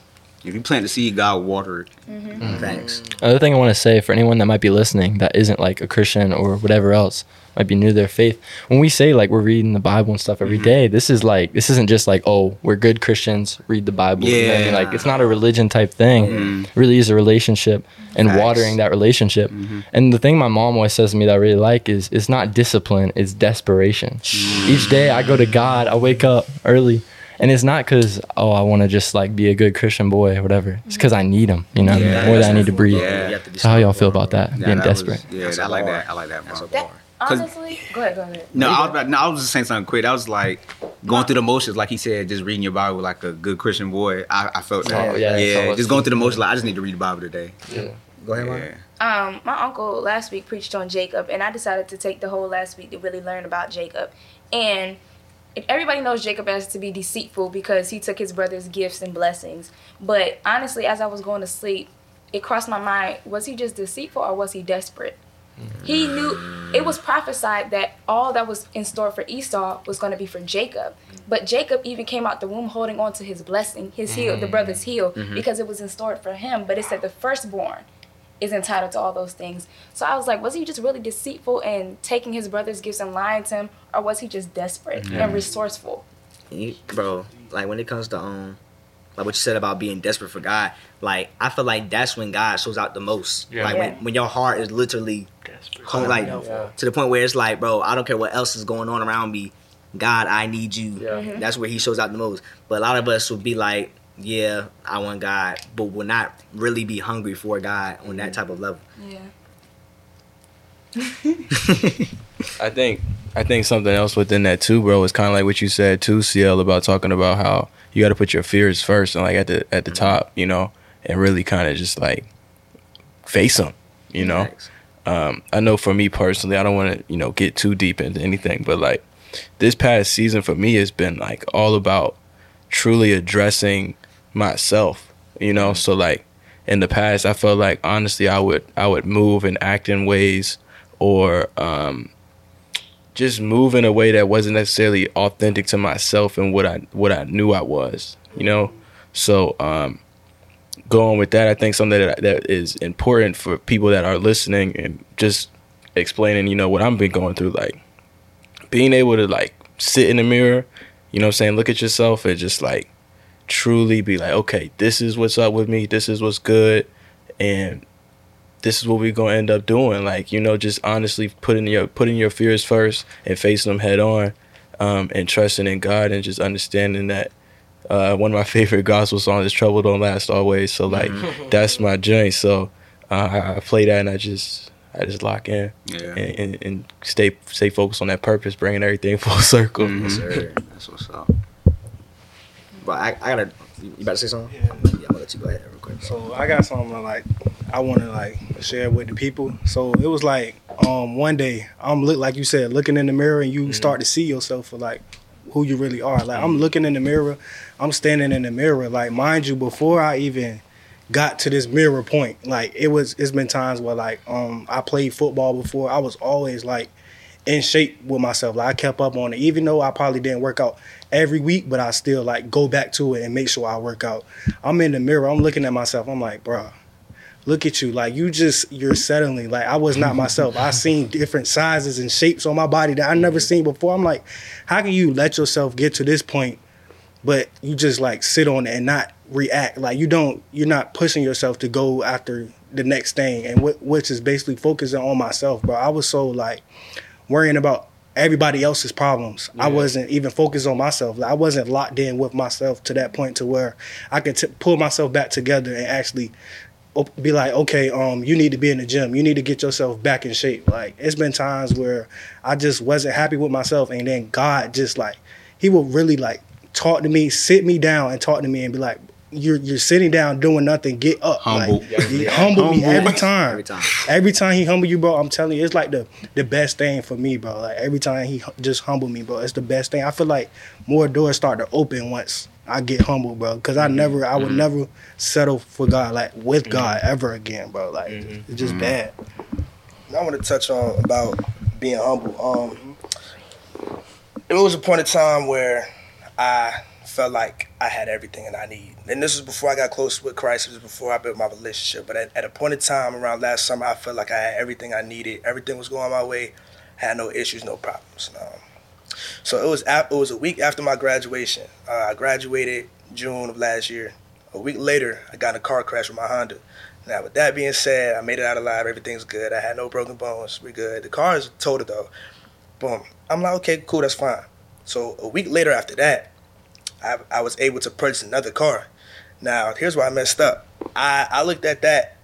if you plant the seed, God will water it. Mm-hmm. Mm-hmm. Thanks. Another thing I want to say for anyone that might be listening that isn't like a Christian or whatever else, might be new to their faith. When we say like we're reading the Bible and stuff every mm-hmm. day, this is like this isn't just like oh we're good Christians read the Bible. You know I mean? Yeah. Like it's not a religion type thing. Mm-hmm. It really is a relationship and Facts. watering that relationship. Mm-hmm. And the thing my mom always says to me that I really like is it's not discipline, it's desperation. Mm. Each day I go to God, I wake up early and it's not because oh I want to just like be a good Christian boy or whatever. It's because I need him, you know, Yeah, more than I need to breathe. Yeah. To So how y'all feel about that? Yeah, Being that was- desperate. yeah, That's a I like that. I like that. That's bro. a That bar. honestly, go ahead, go ahead. No, I was about, no, I was just saying something quick. I was like going through the motions, like he said, just reading your Bible like a good Christian boy. I, I felt that. Oh, yeah, yeah, so just going through the motions. Like I just need to read the Bible today. Yeah. Go ahead, Yeah. Um, my uncle last week preached on Jacob, and I decided to take the whole last week to really learn about Jacob. And everybody knows Jacob as to be deceitful because he took his brother's gifts and blessings. But honestly, as I was going to sleep, it crossed my mind: was he just deceitful or was he desperate? He knew it was prophesied that all that was in store for Esau was going to be for Jacob. But Jacob even came out the womb holding on to his blessing, his heel, the brother's heel, because it was in store for him. But it said the firstborn is entitled to all those things. So I was like, was he just really deceitful and taking his brother's gifts and lying to him, or was he just desperate and resourceful? You- bro, like when it comes to um, like what you said about being desperate for God, like I feel like that's when God shows out the most. Yeah. Like Yeah. when, when your heart is literally home, like to the point where it's like, bro, I don't care what else is going on around me. God, I need you. Yeah. Mhm. That's where He shows out the most. But a lot of us would be like, yeah, I want God, but will not really be hungry for God on that type of level. Yeah. I think I think something else within that too, bro, is kind of like what you said too, CL, about talking about how you got to put your fears first and like at the at the top, you know, and really kind of just like face them, you know. Um, I know for me personally, I don't want to you know get too deep into anything, but like this past season for me has been like all about truly addressing myself, you know. So like in the past, I felt like honestly, I would I would move and act in ways or um, just move in a way that wasn't necessarily authentic to myself and what I what I knew I was, you know. So um, going with that, I think something that that is important for people that are listening and just explaining, you know, what I've been going through, like being able to like sit in the mirror, you know, I'm saying, look at yourself and just like truly be like, okay, this is what's up with me, this is what's good, and this is what we're gonna end up doing. Like, you know, just honestly putting your putting your fears first and facing them head on, um, and trusting in God and just understanding that uh, one of my favorite gospel songs is "Trouble Don't Last Always." So like, that's my joint. So uh, I, I play that and I just I just lock in Yeah. and, and, and stay stay focused on that purpose, bringing everything full circle. Mhm. Sir. That's what's up. But I, I gotta. You about to say something? Yeah. Yeah, I'm gonna let you go ahead real quick. So I got something like I want to like share with the people. So it was like um one day I'm look like you said looking in the mirror and you start to see yourself for like who you really are. Like I'm looking in the mirror, I'm standing in the mirror. Like mind you, before I even got to this mirror point, like it was it's been times where like um I played football before. I was always like in shape with myself. Like I kept up on it, even though I probably didn't work out every week, but I still like go back to it and make sure I work out. I'm in the mirror, I'm looking at myself, I'm like, bruh, look at you. Like you just you're settling. Like I was not myself. I seen different sizes and shapes on my body that I never seen before. I'm like, how can you let yourself get to this point, but you just like sit on it and not react? Like you don't you're not pushing yourself to go after the next thing and wh- which is basically focusing on myself, bro. I was so like worrying about everybody else's problems. I wasn't even focused on myself. Like, I wasn't locked in with myself to that point to where I could t- pull myself back together and actually op- be like, okay, um, you need to be in the gym. You need to get yourself back in shape. Like it's been times where I just wasn't happy with myself, and then God just like He will really like talk to me, sit me down, and talk to me, and be like. You're you're sitting down doing nothing. Get up. Humble. Like, he humble me every time. Every time. Every time he humble you, bro, I'm telling you, it's like the the best thing for me, bro. Like every time he just humble me, bro, it's the best thing. I feel like more doors start to open once I get humble, bro. Because I mm-hmm. never, I would mm-hmm. never settle for God, like with mm-hmm. God ever again, bro. Like it's just bad. I want to touch on about being humble. Um, it was a point of time where I felt like I had everything that I need, and this was before I got close with Christ. It was before I built my relationship. But at, at a point in time around last summer, I felt like I had everything I needed. Everything was going my way. Had no issues, no problems. Um, so it was it was a week after my graduation. Uh, I graduated June of last year. A week later, I got in a car crash with my Honda. Now, with that being said, I made it out alive. Everything's good. I had no broken bones. We good. The car is totaled though. Boom. I'm like, okay, cool, that's fine. So a week later after that, I, I was able to purchase another car. Now, here's where I messed up. I, I looked at that,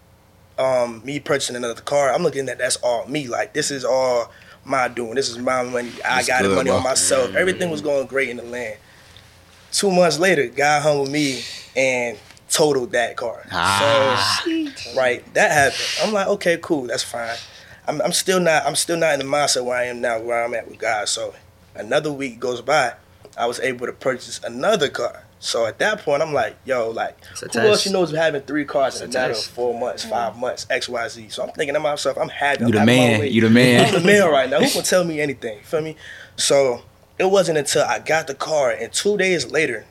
um, me purchasing another car. I'm looking at that's all me. Like this is all my doing. This is my money. I That's got the money bro. on myself. Everything was going great in the land. Two months later, God humbled me and totaled that car. Ah. So right, that happened. I'm like, okay, cool, that's fine. I'm, I'm still not I'm still not in the mindset where I am now, where I'm at with God. So another week goes by, I was able to purchase another car. So at that point, I'm like, yo, like, It's a who else test. you know is having three cars in a It's matter of four months, five months, X, Y, Z. So I'm thinking to myself, I'm happy. You I'm the out of my man. way. You the man. I'm the man right now. Who can tell me anything? You feel me? So it wasn't until I got the car and two days later,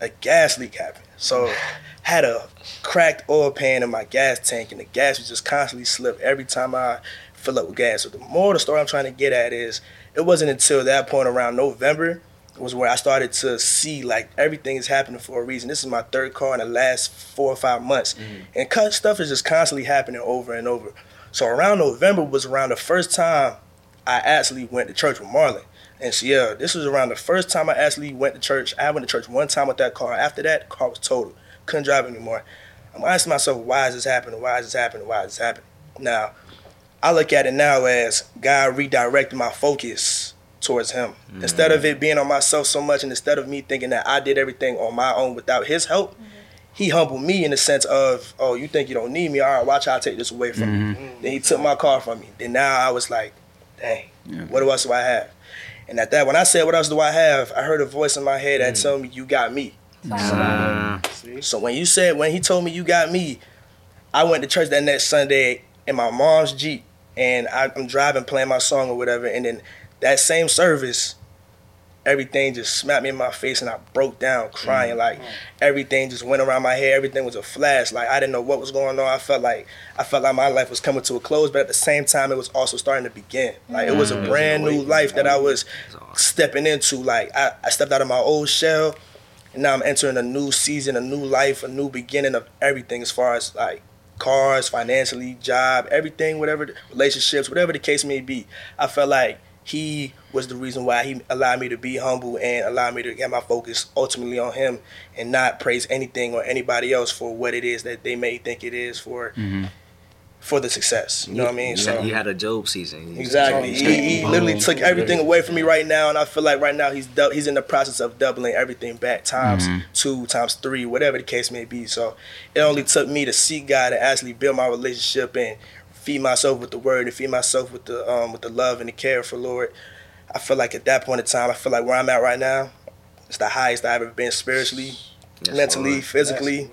a gas leak happened. So had a cracked oil pan in my gas tank and the gas was just constantly slip every time I fill up with gas. So the more the story I'm trying to get at is it wasn't until that point around November was where I started to see like everything is happening for a reason. This is my third car in the last four or five months. Mm-hmm. And cut stuff is just constantly happening over and over. So around November was around the first time I actually went to church with Marlon. And so yeah, this was around the first time I actually went to church. I went to church one time with that car. After that, the car was totaled. Couldn't drive anymore. I'm asking myself, why is this happening? Why is this happening? Why is this happening? Now, I look at it now as God redirected my focus towards Him. Mm-hmm. Instead of it being on myself so much, and instead of me thinking that I did everything on my own without His help, mm-hmm. He humbled me in the sense of, oh, you think you don't need me? All right, watch how I take this away from you. Mm-hmm. Then He took my car from me. Then now I was like, dang, what else do I have? And at that, when I said, what else do I have? I heard a voice in my head that mm. told me, you got me. So when you said when he told me you got me, I went to church that next Sunday in my mom's Jeep and I, I'm driving playing my song or whatever, and then that same service, everything just smacked me in my face and I broke down crying. Like everything just went around my head. Everything was a flash. Like I didn't know what was going on. I felt like I felt like my life was coming to a close, but at the same time it was also starting to begin. Like it was a brand new life that I was stepping into. Like I, I stepped out of my old shell and now I'm entering a new season, a new life, a new beginning of everything as far as like cars, financially, job, everything, whatever, relationships, whatever the case may be. I felt like he was the reason why he allowed me to be humble and allowed me to get my focus ultimately on him and not praise anything or anybody else for what it is that they may think it is for mm-hmm. for the success. You know what I mean? You, So had, you had a Job season. You- Exactly. He, he literally took everything away from me right now, and I feel like right now he's dou- he's in the process of doubling everything back times mm-hmm. two, times three, whatever the case may be. So it only took me to seek God and actually build my relationship and feed myself with the Word and feed myself with the um, with the love and the care for Lord. I feel like at that point in time, I feel like where I'm at right now, it's the highest I've ever been spiritually, Yes, mentally, Lord. physically,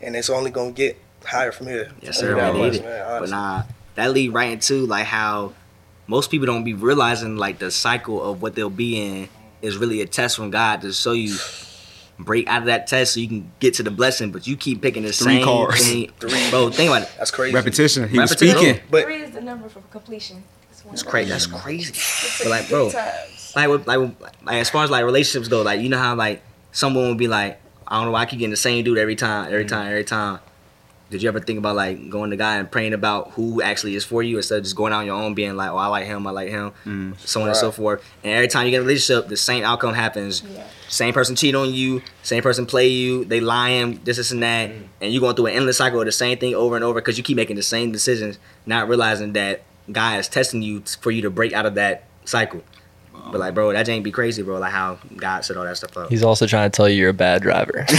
and it's only gonna get higher from here. Yes, sir. We need it. man, But nah, that lead right into like how most people don't be realizing like the cycle of what they'll be in is really a test from God to show you break out of that test so you can get to the blessing. But you keep picking the Three same cars. thing. Bro, think about it. That's crazy. Repetition. He was speaking. But Three is the number for completion. It's crazy. That's crazy. It's But like, bro, like, with- like, with- like as far as like relationships go, like you know how like someone would be like, I don't know why I keep getting the same dude every time, every mm. time, every time. Did you ever think about like going to God and praying about who actually is for you instead of just going out on your own, being like, oh, I like him, I like him, mm. so on and so forth. And every time you get a relationship, the same outcome happens. Yeah. Same person cheat on you, same person play you, they lying, this, this, and that, mm. and you're going through an endless cycle of the same thing over and over because you keep making the same decisions, not realizing that God is testing you for you to break out of that cycle. But like, bro, that ain't be crazy, bro. Like how God set all that stuff up. He's also trying to tell you you're a bad driver.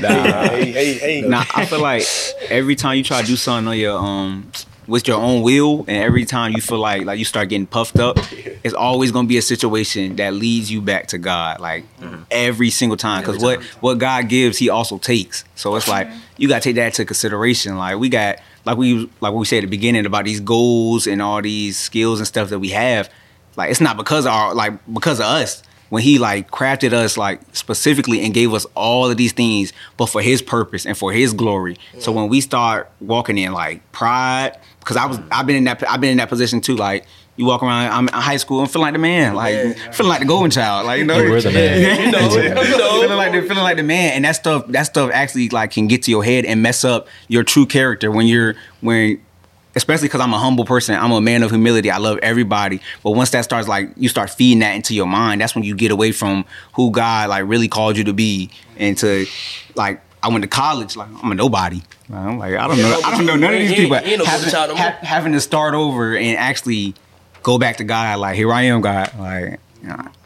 Nah. hey, hey, hey. Nah, I feel like every time you try to do something on your um with your own will, and every time you feel like like you start getting puffed up, it's always gonna be a situation that leads you back to God. Like every single time, because what what God gives, He also takes. So it's like you gotta take that into consideration. Like we got like we like what we said at the beginning about these goals and all these skills and stuff that we have. Like it's not because of our like because of us. When he like crafted us like specifically and gave us all of these things, but for his purpose and for his glory. So when we start walking in like pride, because I was mm-hmm. I've been in that I've been in that position too. Like you walk around, I'm in high school, I'm feeling like the man, like feeling like the golden child, like you know, You were the man. you know, feeling like the feeling like the man, and that stuff that stuff actually like can get to your head and mess up your true character when you're when especially because I'm a humble person. I'm a man of humility. I love everybody. But once that starts, like you start feeding that into your mind, that's when you get away from who God like really called you to be, and to like I went to college, like I'm a nobody. I'm like I don't know, I don't know none of these people. ain't- ain't having, no ha- having to start over and actually go back to God, like here I am, God. Like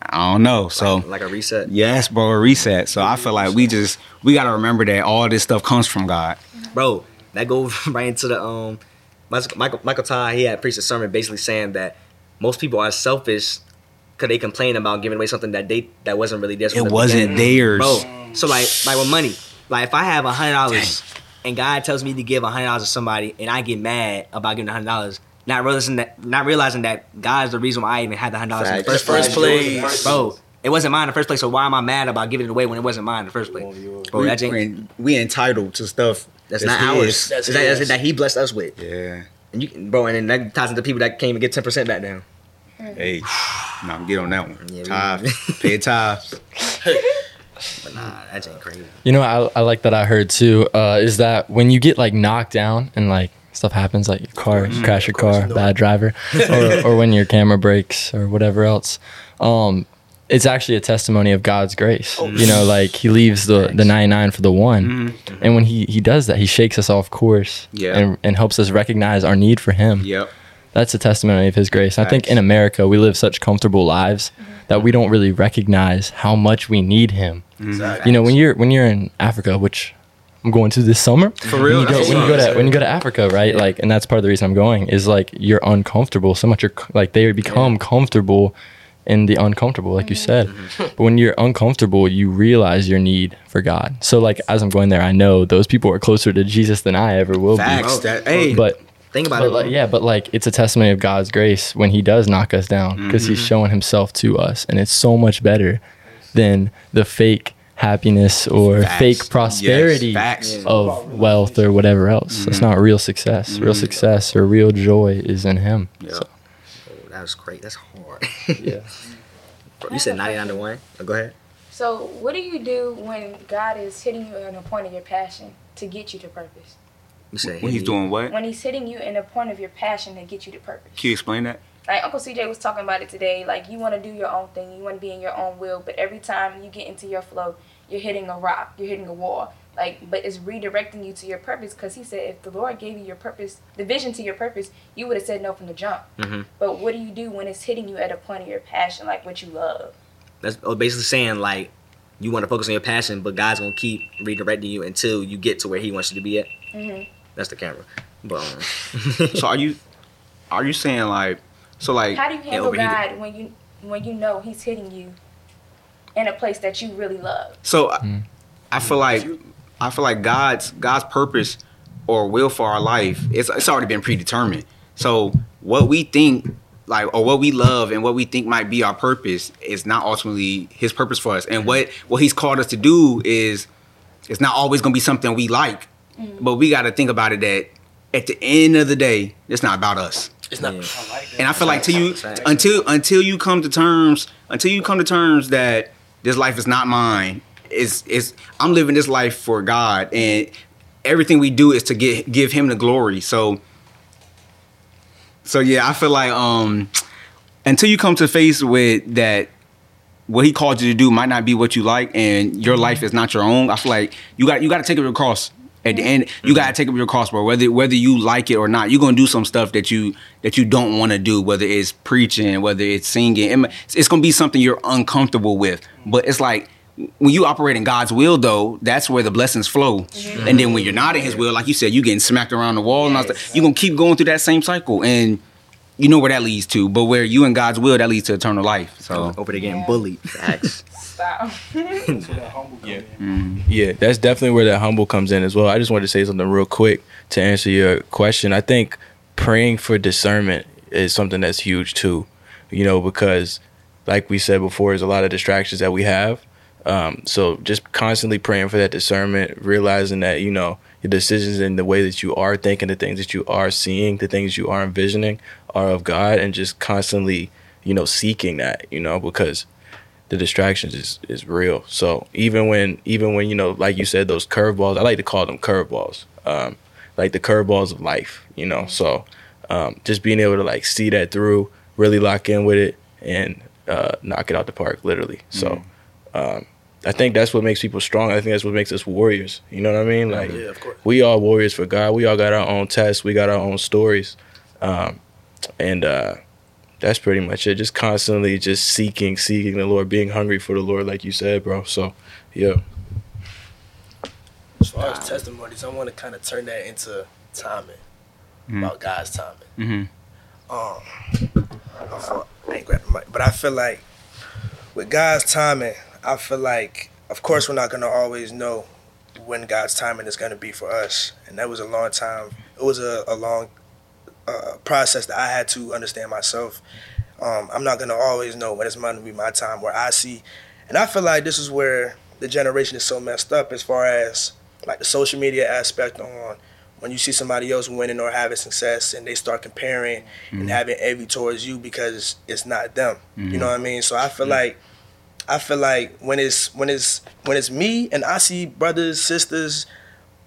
I don't know. So like a reset. yes, bro, a reset. So I feel like we just we gotta remember that all this stuff comes from God. bro. That goes right into the um, Michael Michael Todd. He had preached a sermon basically saying that most people are selfish because they complain about giving away something that they that wasn't really theirs. It the wasn't beginning. theirs. bro. So like like with money, like if I have a hundred dollars and God tells me to give a hundred dollars to somebody and I get mad about giving a hundred dollars. Not realizing that, not realizing that God's the reason why I even had the hundred dollars in the Facts. first First place. place. bro. It wasn't mine in the first place, so why am I mad about giving it away when it wasn't mine in the first place? Bro, we, that ain't, we, we entitled to stuff that's not ours. That's That's, that, his. that he blessed us with. Yeah. And you, can- bro, and then that ties into people that came and get ten percent back down. Hey, nah, I'm get on that one. Yeah, we- Tithe, pay tithes. But nah, that ain't crazy. You know, I, I like that I heard too. Uh, is that when you get like knocked down and like stuff happens, like your car, you crash your car, bad driver, or, or when your camera breaks or whatever else, um, it's actually a testimony of God's grace. You know, like He leaves the the ninety nine for the one, and when He He does that, He shakes us off course, Yeah. and and helps us recognize our need for Him. Yep. That's a testimony of His grace. I think in America we live such comfortable lives mm-hmm. that we don't really recognize how much we need Him you know when you're when you're in africa which i'm going to this summer For real. when you go, when you go to when you go to africa right like and that's part of the reason i'm going is like you're uncomfortable so much you're like they become comfortable in the uncomfortable like you said Mm-hmm. but when you're uncomfortable you realize your need for god so like as i'm going there i know those people are closer to jesus than i ever will Facts. Bro. That, hey, be but Think about but it. like, yeah, but like it's a testimony of God's grace when He does knock us down because He's Mm-hmm. showing Himself to us, and it's so much better than the fake happiness or Facts. fake prosperity Yes, facts. of wealth or whatever else. That's Mm-hmm. not real success. Real success or real joy is in Him. Yeah. So, that was great. That's hard. yeah. Bro, you said 99 to 1. Oh, go ahead. So, what do you do when God is hitting you in a point of your passion to get you to purpose? You said when he's doing what? When He's hitting you in a point of your passion to get you to purpose. Can you explain that? Like Uncle CJ was talking about it today. Like you want to do your own thing, you want to be in your own will, but every time you get into your flow, you're hitting a rock, you're hitting a wall. Like, but it's redirecting you to your purpose because He said if the Lord gave you your purpose, the vision to your purpose, you would have said no from the jump. Mhm. But what do you do when it's hitting you at a point of your passion, like what you love? That's oh, basically saying, like, you want to focus on your passion, but God's going to keep redirecting you until you get to where He wants you to be at. Mhm. That's the camera. But, um, So are you are you saying like so like How do you Yeah, handle overheated. God when you when you know He's hitting you in a place that you really love? so I- I feel like I feel like God's God's purpose or will for our life it's it's already been predetermined. So what we think like or what we love and what we think might be our purpose is not ultimately his purpose for us. And what what he's called us to do is it's not always going to be something we like. Mm. But we got to think about it that at the end of the day, it's not about us. It's not. Yeah. And I feel like to you until until you come to terms until you come to terms that this life is not mine. Is is I'm living this life for God and everything we do is to get give him the glory. So so yeah, I feel like um until you come to face with that what he called you to do might not be what you like and your life is not your own. I feel like you got you got to take up your cross. At the end, you gotta take up your cross, bro. Whether whether you like it or not, you're gonna do some stuff that you that you don't want to do. Whether it's preaching, whether it's singing, it it's gonna be something you're uncomfortable with. But it's like when you operate in God's will, though, that's where the blessings flow. And then when you're not in His will, like you said, you're getting smacked around the wall and all. You're gonna keep going through that same cycle, and you know where that leads to. But where you in God's will, that leads to eternal life. So over there getting Yeah. bullied. Facts. Stop. Yeah. Yeah, that's definitely where that humble comes in as well. I just wanted to say something real quick to answer your question. I think praying for discernment is something that's huge too. You know, because like we said before, there's a lot of distractions that we have. Um, so just constantly praying for that discernment, realizing that, you know, your decisions and the way that you are thinking, the things that you are seeing, the things you are envisioning are of God and just constantly, you know, seeking that, you know, because the distractions is is real. So even when even when you know, like you said, those curveballs, I like to call them curveballs. Um, like the curveballs of life, you know. So um, just being able to like see that through, really lock in with it, and uh, knock it out the park, literally. So um, I think that's what makes people strong. I think that's what makes us warriors. You know what I mean? Like Yeah, of course. we are warriors for God. We all got our own tests. We got our own stories, um, and uh, that's pretty much it. Just constantly just seeking, seeking the Lord, being hungry for the Lord, like you said, bro. So yeah. As far as testimonies, I want to kind of turn that into timing about God's timing. Mhm. Um, I, feel, I ain't grabbing the mic, but I feel like with God's timing, I feel like, of course, we're not gonna always know when God's timing is gonna be for us, and that was a long time. It was a, a long uh, process that I had to understand myself. Um, I'm not gonna always know when it's gonna be my time where I see, and I feel like this is where the generation is so messed up as far as like the social media aspect on when you see somebody else winning or having success and they start comparing and having envy towards you because it's not them. You know what I mean? So I feel like I feel like when it's when it's when it's me and I see brothers, sisters,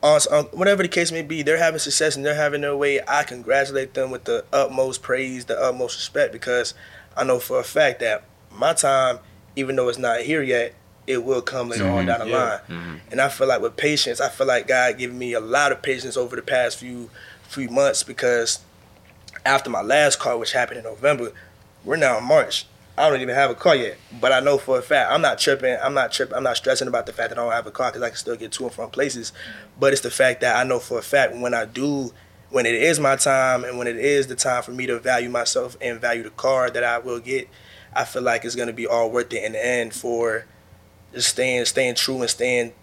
aunts, unc- whatever the case may be, they're having success and they're having their way. I congratulate them with the utmost praise, the utmost respect, because I know for a fact that my time, even though it's not here yet, it will come later on mm-hmm. down the line. Mm-hmm. And I feel like with patience, I feel like God giving me a lot of patience over the past few few months because after my last car, which happened in November, we're now in March. I don't even have a car yet, but I know for a fact I'm not tripping. I'm not tripping. I'm not stressing about the fact that I don't have a car because I can still get to and from places. But it's the fact that I know for a fact when I do, when it is my time and when it is the time for me to value myself and value the car that I will get, I feel like it's gonna be all worth it in the end for just staying, staying true and staying,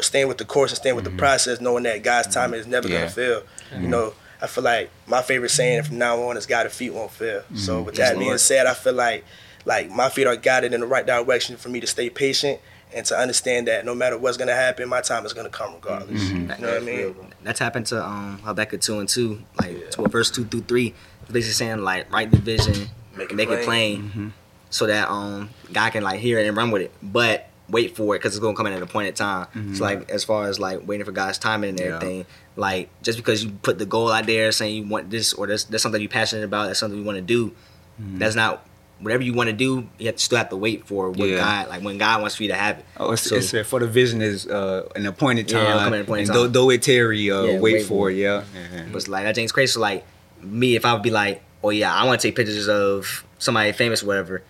staying with the course and staying with the mm-hmm. process, knowing that God's time mm-hmm. is never Yeah. gonna fail. You mm-hmm. know, I feel like my favorite saying from now on is "God's feet won't fail." So with that being said, I feel like like my feet are guided in the right direction for me to stay patient and to understand that no matter what's gonna happen, my time is gonna come regardless. You know what I mean? That's happened to um Habakkuk two and two, like to verse two through three. Basically saying like write the vision, Make make it it, plain. plain, so that um God can like hear it and run with it. But wait for it because it's gonna come at an appointed time. So like as far as like waiting for God's timing and Yeah. everything, like just because you put the goal out there saying you want this or this, that's something you're passionate about, that's something you want to do. That's not whatever you want to do. You have to still have to wait for what Yeah. God like when God wants for you to have it. Oh, it's, So- it's for the vision is uh, an appointed time. it'll come at an appointed and though, time. though it tarry, uh, Yeah, wait, wait for for it. Yeah. yeah. But it's like that James crazy. So like me, if I would be like, oh yeah, I want to take pictures of somebody famous, or whatever,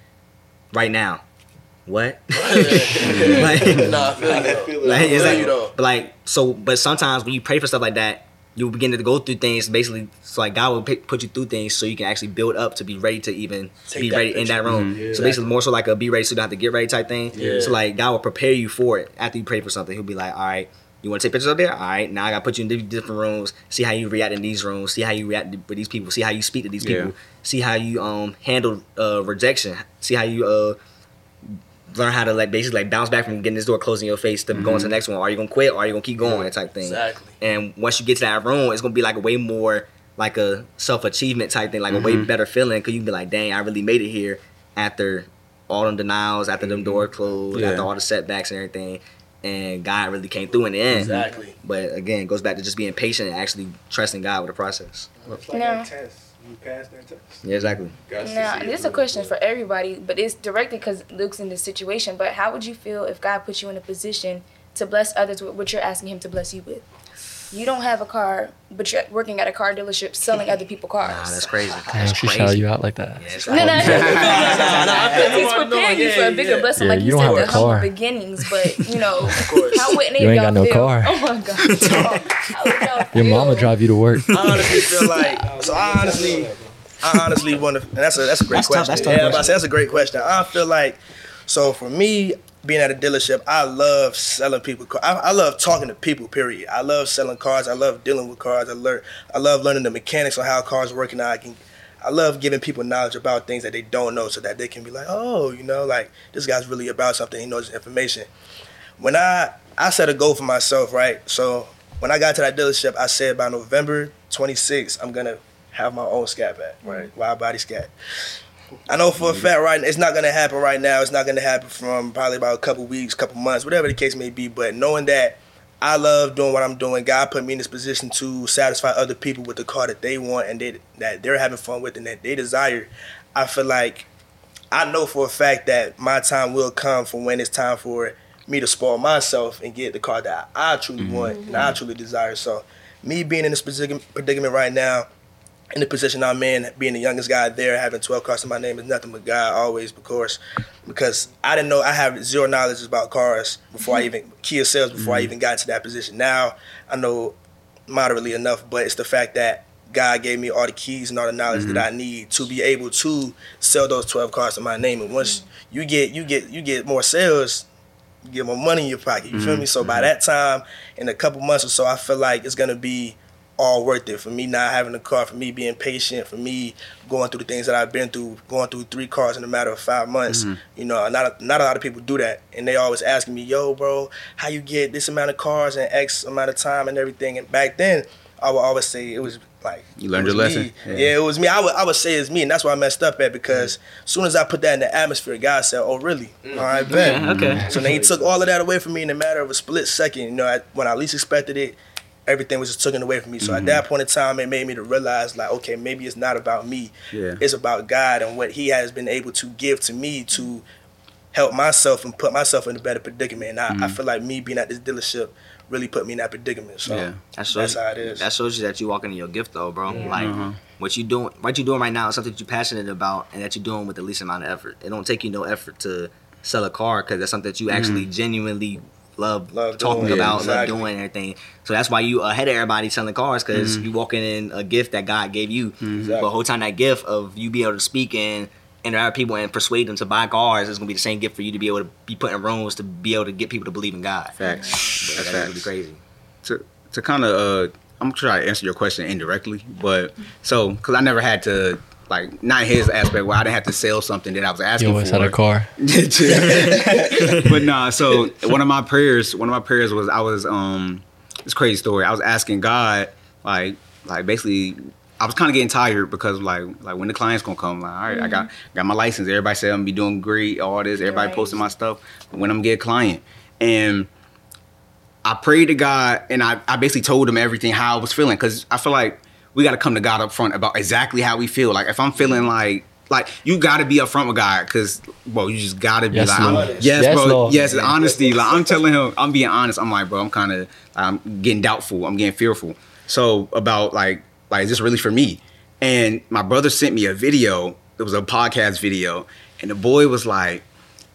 right now. What? like, Nah, I feel you though. like, I like, you though. but like, so, but sometimes when you pray for stuff like that, you begin to go through things. Basically, it's like God will pick, put you through things so you can actually build up to be ready to even Take be that ready in that room. So basically, more so like a be ready, so you don't have to get ready type thing. Yeah. So like God will prepare you for it after you pray for something. He'll be like, all right. You want to take pictures up there? All right, now I got to put you in different rooms. See how you react in these rooms. See how you react with these people. See how you speak to these Yeah. people. See how you um handle uh rejection. See how you uh learn how to like basically like bounce back from getting this door closed in your face to going to the mm-hmm. next one. Are you gonna quit or are you gonna keep going? Type thing. Exactly. And once you get to that room, it's gonna be like a way more like a self achievement type thing, like a way mm-hmm. better feeling because you can be like, dang, I really made it here after all them denials, after them mm-hmm. doors closed, Yeah. after all the setbacks and everything. And God really came through in the end. Exactly. But again, it goes back to just being patient and actually trusting God with the process. It's like No. that test. You pass that test. Yeah, exactly. Now, this is a question for everybody, but it's directed because Luke's in this situation. But how would you feel if God put you in a position to bless others with what you're asking Him to bless you with? You don't have a car, but you're working at a car dealership selling other people cars. Nah, that's crazy. Damn, That's she crazy. shout you out like that. Yeah, it's No, no, no, crazy. He's preparing you for a bigger blessing, Yeah, like you you, don't said, have the a humble car. beginnings. But you know, course. how would any You ain't got no feel? car. Oh my god! How would y'all Your mama drive you to work. I honestly feel like so. I honestly, I honestly want to. And that's a that's a great That's tough, question. that's tough yeah, but I say that's a great question. I feel like so for me being at a dealership, I love selling people. I, I love talking to people. Period. I love selling cars. I love dealing with cars. I learn. I love learning the mechanics on how cars work, and I can. I love giving people knowledge about things that they don't know, so that they can be like, oh, you know, like this guy's really about something. He knows information. When I I set a goal for myself, right? So when I got to that dealership, I said by November 26th, I'm gonna have my own Scat Pack, right? Widebody Scat. I know for a fact, right? It's not gonna happen right now. It's not gonna happen from probably about a couple weeks, couple months, whatever the case may be. But knowing that I love doing what I'm doing. God put me in this position to satisfy other people with the car that they want and they, that they're having fun with and that they desire. I feel like I know for a fact that my time will come for when it's time for me to spoil myself and get the car that I truly mm-hmm. want and I mm-hmm. truly desire. So, me being in this predicament right now, in the position I'm in, being the youngest guy there, having 12 cars in my name is nothing but God always, of course, because I didn't know I have zero knowledge about cars before I mm-hmm. even Kia sales before I mm-hmm. even got into that position. Now I know moderately enough, but it's the fact that God gave me all the keys and all the knowledge that mm-hmm. I need to be able to sell those 12 cars in my name. And once you get you get you get more sales, you get more money in your pocket. You feel me? So by that time, in a couple months or so, I feel like it's gonna be all worth it for me not having a car, for me being patient, for me going through the things that I've been through, going through three cars in a matter of five months. Mm-hmm. You know, not a, not a lot of people do that, and they always asking me, "Yo, bro, how you get this amount of cars in X amount of time and everything?" And back then, I would always say it was like You learned your lesson? Yeah. Yeah. it was me. I would I would say it's me, and that's why I messed up at because as soon as I put that in the atmosphere, God said, "Oh, really? Mm-hmm. All right, bet." okay. So then he took all of that away from me in a matter of a split second. You know, I, when I least expected it, everything was just taken away from me. So at mm-hmm. that point in time, it made me to realize, like, okay, maybe it's not about me. Yeah. It's about God and what He has been able to give to me to help myself and put myself in a better predicament. And I, I mm-hmm. feel like me being at this dealership really put me in that predicament. So Yeah. That shows, that's how it is. That shows you that you walking in your gift, though, bro. Like Uh-huh. what you doing, what you doing right now is something that you're passionate about, and that you're doing with the least amount of effort. It don't take you no effort to sell a car because that's something that you actually mm-hmm. genuinely love, Love talking doing, about, yeah, love doing everything. So that's why you ahead of everybody selling cars because you walking in a gift that God gave you. But the whole time that gift of you being able to speak and interact with people and persuade them to buy cars is gonna be the same gift for you to be able to be put in rooms to be able to get people to believe in God. Facts. But That's that's really facts. crazy. to to kind of uh I'm gonna try to answer your question indirectly, but so because I never had to like not his aspect where I didn't have to sell something that I was asking You always for. had a car. but nah, so one of my prayers, one of my prayers was I was um it's a crazy story. I was asking God like like basically I was kind of getting tired because like like when the clients gonna come like all right I got got my license everybody said I'm gonna be doing great all this everybody Right. posting my stuff when I'm gonna get a client and I prayed to God and I, I basically told him everything how I was feeling because I feel like we got to come to God up front about exactly how we feel. Like if I'm feeling like like you got to be upfront with God because well you just got to be Yes, like I'm- yes, Yes, bro. Lord. yes honesty. Like I'm telling him I'm being honest. I'm like bro I'm kind of I'm getting doubtful. I'm getting fearful. So about like like is this really for me? And my brother sent me a video. It was a podcast video. And the boy was like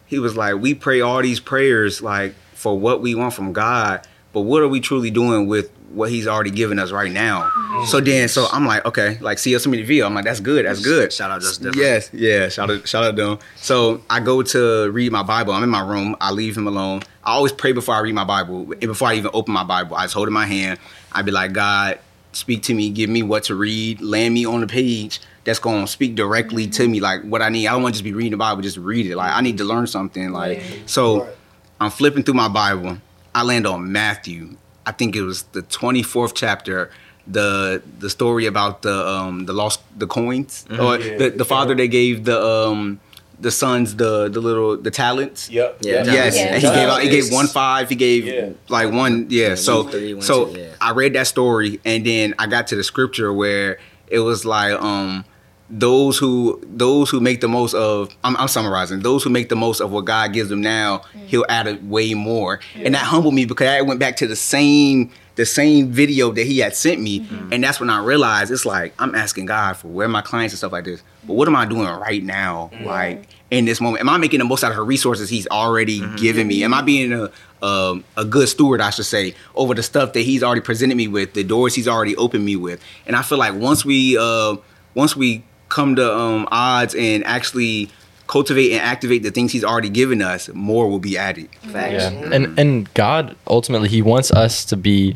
he was like, we pray all these prayers like for what we want from God, but what are we truly doing with what He's already given us right now? Mm-hmm. So then, so I'm like, okay, like see us in the video. I'm like, that's good, that's good. Shout out Just Different. Yes, yeah, shout out, shout out to him. So I go to read my Bible. I'm in my room. I leave him alone. I always pray before I read my Bible. And before I even open my Bible, I just hold in my hand. I'd be like, God, speak to me, give me what to read, land me on the page that's gonna speak directly to me, like what I need. I don't want to just be reading the Bible, just read it. Like I need to learn something. Like so, Right. I'm flipping through my Bible. I land on Matthew. I think it was the 24th chapter. The the story about the um the lost the coins or the, the father that gave the um the sons the the little the talents. Yep. Yeah. Yes, Yeah. and he gave out. He gave one five. He gave Yeah. like one. Yeah. so one three, one so two, yeah. I read that story, and then I got to the scripture where it was like um those who those who make the most of I'm, I'm summarizing those who make the most of what God gives them now he'll add a way more. And that humbled me because I went back to the same the same video that he had sent me and that's when I realized it's like I'm asking God for where my clients and stuff like this but what am I doing right now like in this moment? Am I making the most out of the resources he's already given me? Am I being a um, a good steward, I should say, over the stuff that he's already presented me with, the doors he's already opened me with. And I feel like once we uh, once we come to um, odds and actually cultivate and activate the things he's already given us, more will be added. Facts. Yeah. And and God ultimately he wants us to be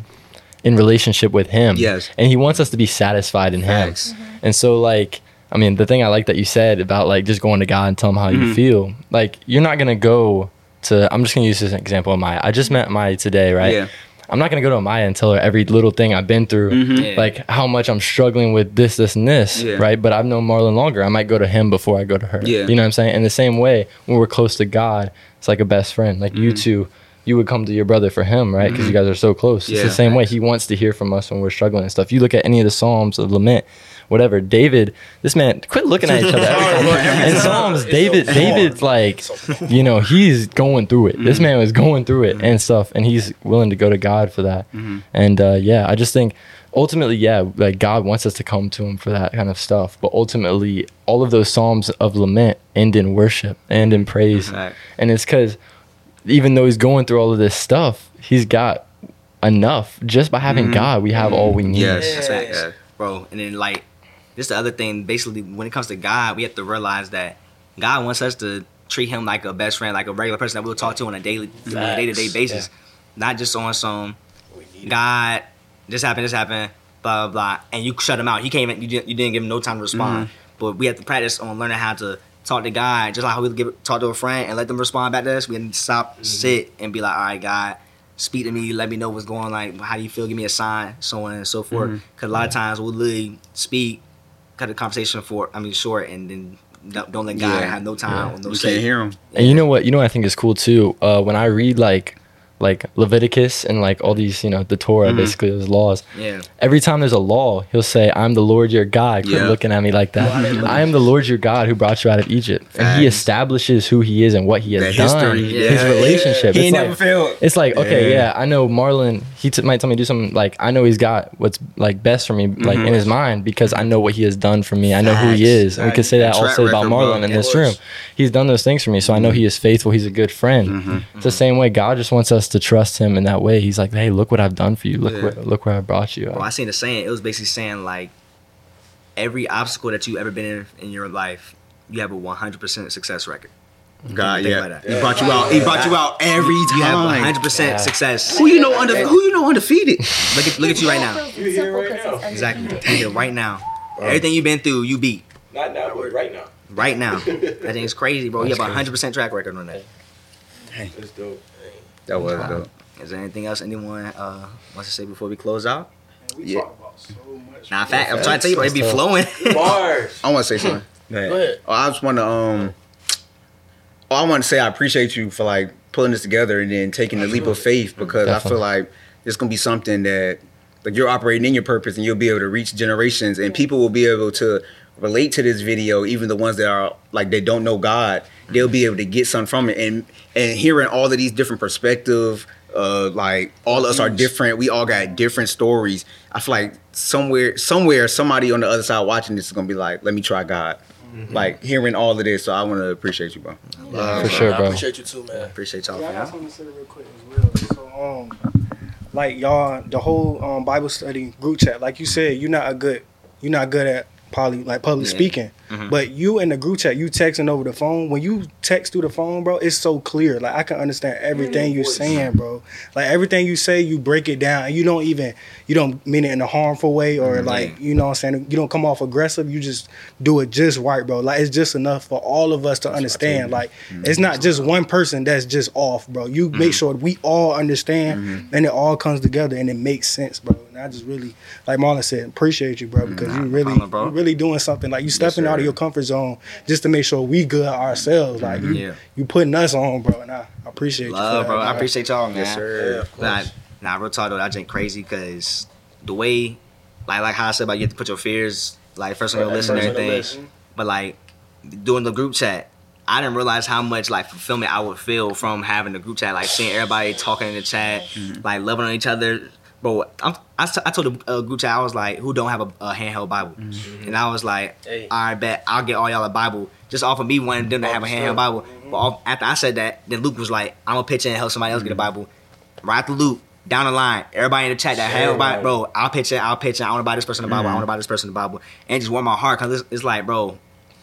in relationship with him. Yes. And he wants us to be satisfied in Facts. him. And so like I mean the thing I like that you said about like just going to God and tell him how Mm-hmm. you feel. Like you're not gonna go to I'm just gonna use this example of Maya. I just met my today, right? Yeah. I'm not gonna go to Maya and tell her every little thing I've been through, Yeah. like how much I'm struggling with this, this, and this, Mm-hmm. Yeah. right? But I've known Marlon longer. I might go to him before I go to her. Yeah. You know what I'm saying? In the same way, when we're close to God, it's like a best friend. Like Mm-hmm. you two you would come to your brother for him, right? Because you guys are so close. It's the same way. He wants to hear from us when we're struggling and stuff. You look at any of the Psalms of lament, whatever. David, this man, quit looking at each other. every time. In Psalms, David, David's like, you know, he's going through it. This man was going through it and stuff, and he's willing to go to God for that. And uh, yeah, I just think ultimately, yeah, like God wants us to come to Him for that kind of stuff. But ultimately, all of those psalms of lament end in worship and in praise, Right. and it's because even though he's going through all of this stuff, he's got enough just by having God. We have all we need. Yes. Yeah. bro. And then like, this the other thing. Basically, when it comes to God, we have to realize that God wants us to treat Him like a best friend, like a regular person that we'll talk to on a daily, on a day to day basis, not just on some God. This happened. This happened. Blah blah blah. And you shut him out. He can't even. You didn't, you didn't give him no time to respond. Mm-hmm. But we have to practice on learning how to talk to God, just like how we give talk to a friend and let them respond back to us. We have to stop, mm-hmm. sit, and be like, all right, God, speak to me. Let me know what's going. on. Like, how do you feel? Give me a sign, so on and so forth. Mm-hmm. Because a lot of times we'll literally speak, cut the conversation for. I mean, short, and then don't, don't let God Yeah. have no time or no You say. can't hear him. And you know what? You know what I think is cool too. Uh, when I read like like Leviticus and like all these, you know, the Torah, Mm-hmm. basically those laws. Yeah. Every time there's a law, he'll say, "I'm the Lord your God." Quit Yeah. looking at me like that. I am the Lord your God who brought you out of Egypt, and He establishes who He is and what He has That done. history. His Yeah. relationship. He It's ain't like- never failed. It's like okay, Yeah. yeah, I know Marlon. He t- might tell me to do something like I know he's got what's like best for me, like Mm-hmm. in his mind, because I know what he has done for me. I know who he is, and we could say that Facts. Track also about record, bro. Marlon in this room. He's done those things for me, so I know he is faithful. He's a good friend. Mm-hmm. It's the same way God just wants us to trust Him in that way. He's like, hey, look what I've done for you. Look Yeah. where look where I brought you. Bro, I seen the saying. It was basically saying like, every obstacle that you've ever been in in your life, you have a 100% success record. Mm-hmm. God, yeah. about that. He brought you out. He brought you out every time. You have 100% success. Who you know under? Who you know undefeated? Look at look at you right now. You're here right now. Exactly. You here right now. Everything you've been through, you beat. Not now, but right now. Right now. That thing is crazy, bro. You have a 100% track record on that. That's dope. That was dope. Is there anything else anyone uh, wants to say before we close out? We Yeah. talk about so much. Nah, fact, I'm trying to tell you, bro, it be flowing. Bars. I want to say something. Go ahead. Oh, I just want to um. Oh, I want to say I appreciate you for like pulling this together and then taking the leap of faith because I feel like it's gonna be something that like you're operating in your purpose and you'll be able to reach generations and people will be able to relate to this video even the ones that are like they don't know God they'll be able to get something from it and and hearing all of these different perspectives, uh like all of us are different we all got different stories I feel like somewhere somewhere somebody on the other side watching this is gonna be like let me try God like hearing all of this so I want to appreciate you bro for sure, I bro. appreciate you too, man. Appreciate y'all Yeah, I for got that. something to say real quick as well. So, um, like y'all, the whole um Bible study group chat, like you said, you're not a good, you're not good at poly like public Yeah. speaking. But you in the group chat, you texting over the phone. When you text through the phone, bro, it's so clear. Like I can understand everything you're saying, bro. Like everything you say, you break it down, and you don't even you don't mean it in a harmful way or like you know what I'm saying. You don't come off aggressive. You just do it just right, bro. Like it's just enough for all of us to understand. Like it's not just one person that's just off, bro. You make sure we all understand, and it all comes together and it makes sense, bro. And I just really, like Marlon said, appreciate you, bro, because you really, bro. you really doing something. Like you stepping out of your comfort zone just to make sure we good ourselves. Like you, Yeah. you putting us on, bro, and I appreciate you. Love, for bro. that, I appreciate y'all, man. yes sir Nah, nah, real talk though, I think crazy because the way, like, like how I said about you have to put your fears, like, first on your list and First on everything. But like, doing the group chat, I didn't realize how much like fulfillment I would feel from having the group chat, like seeing everybody talking in the chat, mm-hmm. like loving on each other. Bro, I'm, I, t- I told the uh, group chat I was like, "Who don't have a, a handheld Bible?" And I was like, Hey. "I bet I'll get all y'all a Bible just off of me wanting them to have a handheld Bible." But off, after I said that, then Luke was like, "I'm gonna pitch in and help somebody else get a Bible." Right after Luke, down the line, everybody in the chat that a Bible, bro, I'll pitch in, I'll pitch in. I want to buy this person a Bible. I want to buy this person a Bible, and it just warmed my heart because it's, it's like, bro,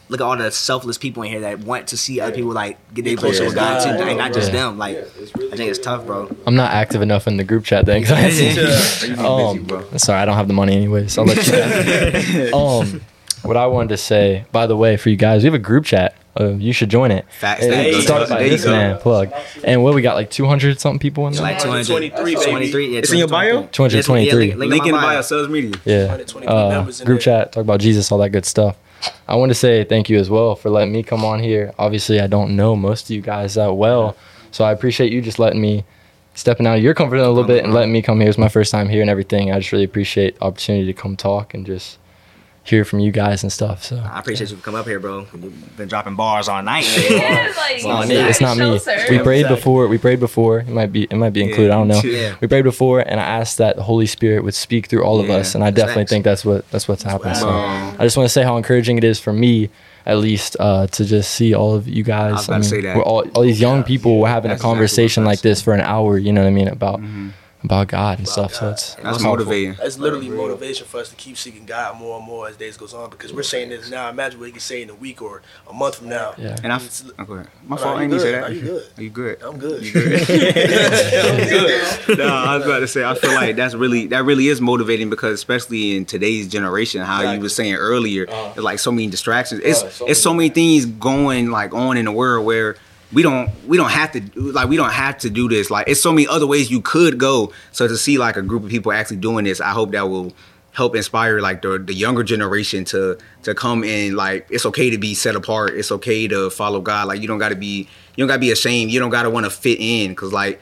look at all the selfless people in here that want to see other people like get their closer with God too, and not just Yeah. them. Like, I think it's tough, bro. I'm not active enough in the group chat then. 'cause I see- um, sorry, I don't have the money anyway, so I'll let you guys. um, what I wanted to say, by the way, for you guys, we have a group chat. Uh, you should join it. Facts. It- There it's started by this man plug, and what we got like 200 something people in there. like 200, 223, 23, yeah, It's in your bio? 223. Yeah, link, link in the bio sales media Yeah. Uh, group there. chat, talk about Jesus, all that good stuff. I want to say thank you as well for letting me come on here. Obviously, I don't know most of you guys that well, so I appreciate you just letting me stepping out of your comfort zone a little bit and letting me come here. It's my first time here and everything. I just really appreciate the opportunity to come talk and just hear from you guys and stuff. So I appreciate you for coming up here, bro. You've been dropping bars all night. Yeah, like, it's not me. It's not me. We prayed before. We prayed before. It might be. It might be included. I don't know. Yeah. We prayed before, and I asked that the Holy Spirit would speak through all of Yeah, us, and I that's definitely facts. think that's what that's what's happened. So Um, I just want to say how encouraging it is for me, at least, uh, to just see all of you guys. I was about to say that. We're all all these young people. We're having a That's exactly what I was conversation like this for an hour. You know what I mean about about God and stuff. So God. it's That's it's helpful. motivating. That's literally motivation for us to keep seeking God more and more as days goes on because we're saying this now. Imagine what he can say in a week or a month from now. Yeah. And I'm oh, go ahead. My fault. I you ain't say good. that. You good. Are you good? I'm good. You good? no, I was about to say. I feel like that's really that really is motivating because especially in today's generation, how you Exactly. were saying earlier, there's like so many distractions. It's Oh, so it's so many things going like on in the world where we don't we don't have to like we don't have to do this. Like it's so many other ways you could go. So to see like a group of people actually doing this, I hope that will help inspire like the the younger generation to to come in like it's okay to be set apart. It's okay to follow God. Like you don't got to be you don't got to be ashamed. You don't got to want to fit in cuz like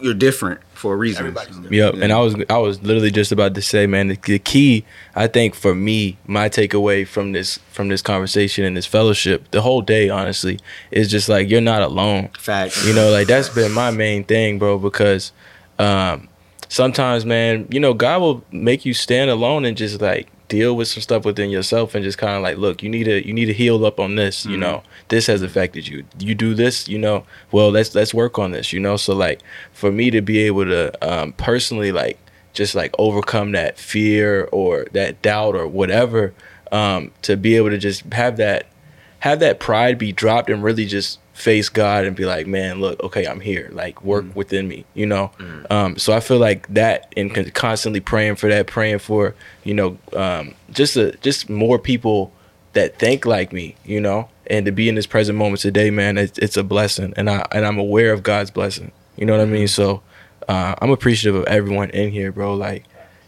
you're different for a reason. Everybody's different. Yep, and I was I was literally just about to say, man, the, the key I think for me, my takeaway from this from this conversation and this fellowship, the whole day, honestly, is just like you're not alone. Facts. You know, like that's been my main thing, bro, because um sometimes, man, you know, God will make you stand alone and just like deal with some stuff within yourself and just kind of like, look, you need to you need to heal up on this, you know. This has affected you. You do this, you know. Well, let's let's work on this, you know. So like for me to be able to um personally like just like overcome that fear or that doubt or whatever um to be able to just have that have that pride be dropped and really just face God and be like, man, look, okay, I'm here. Like, work within me, you know. Um, so I feel like that and con- constantly praying for that, praying for, you know, um, just a, just more people that think like me, you know, and to be in this present moment today, man, it's, it's a blessing, and I and I'm aware of God's blessing. You know what I mean? So uh, I'm appreciative of everyone in here, bro. Like.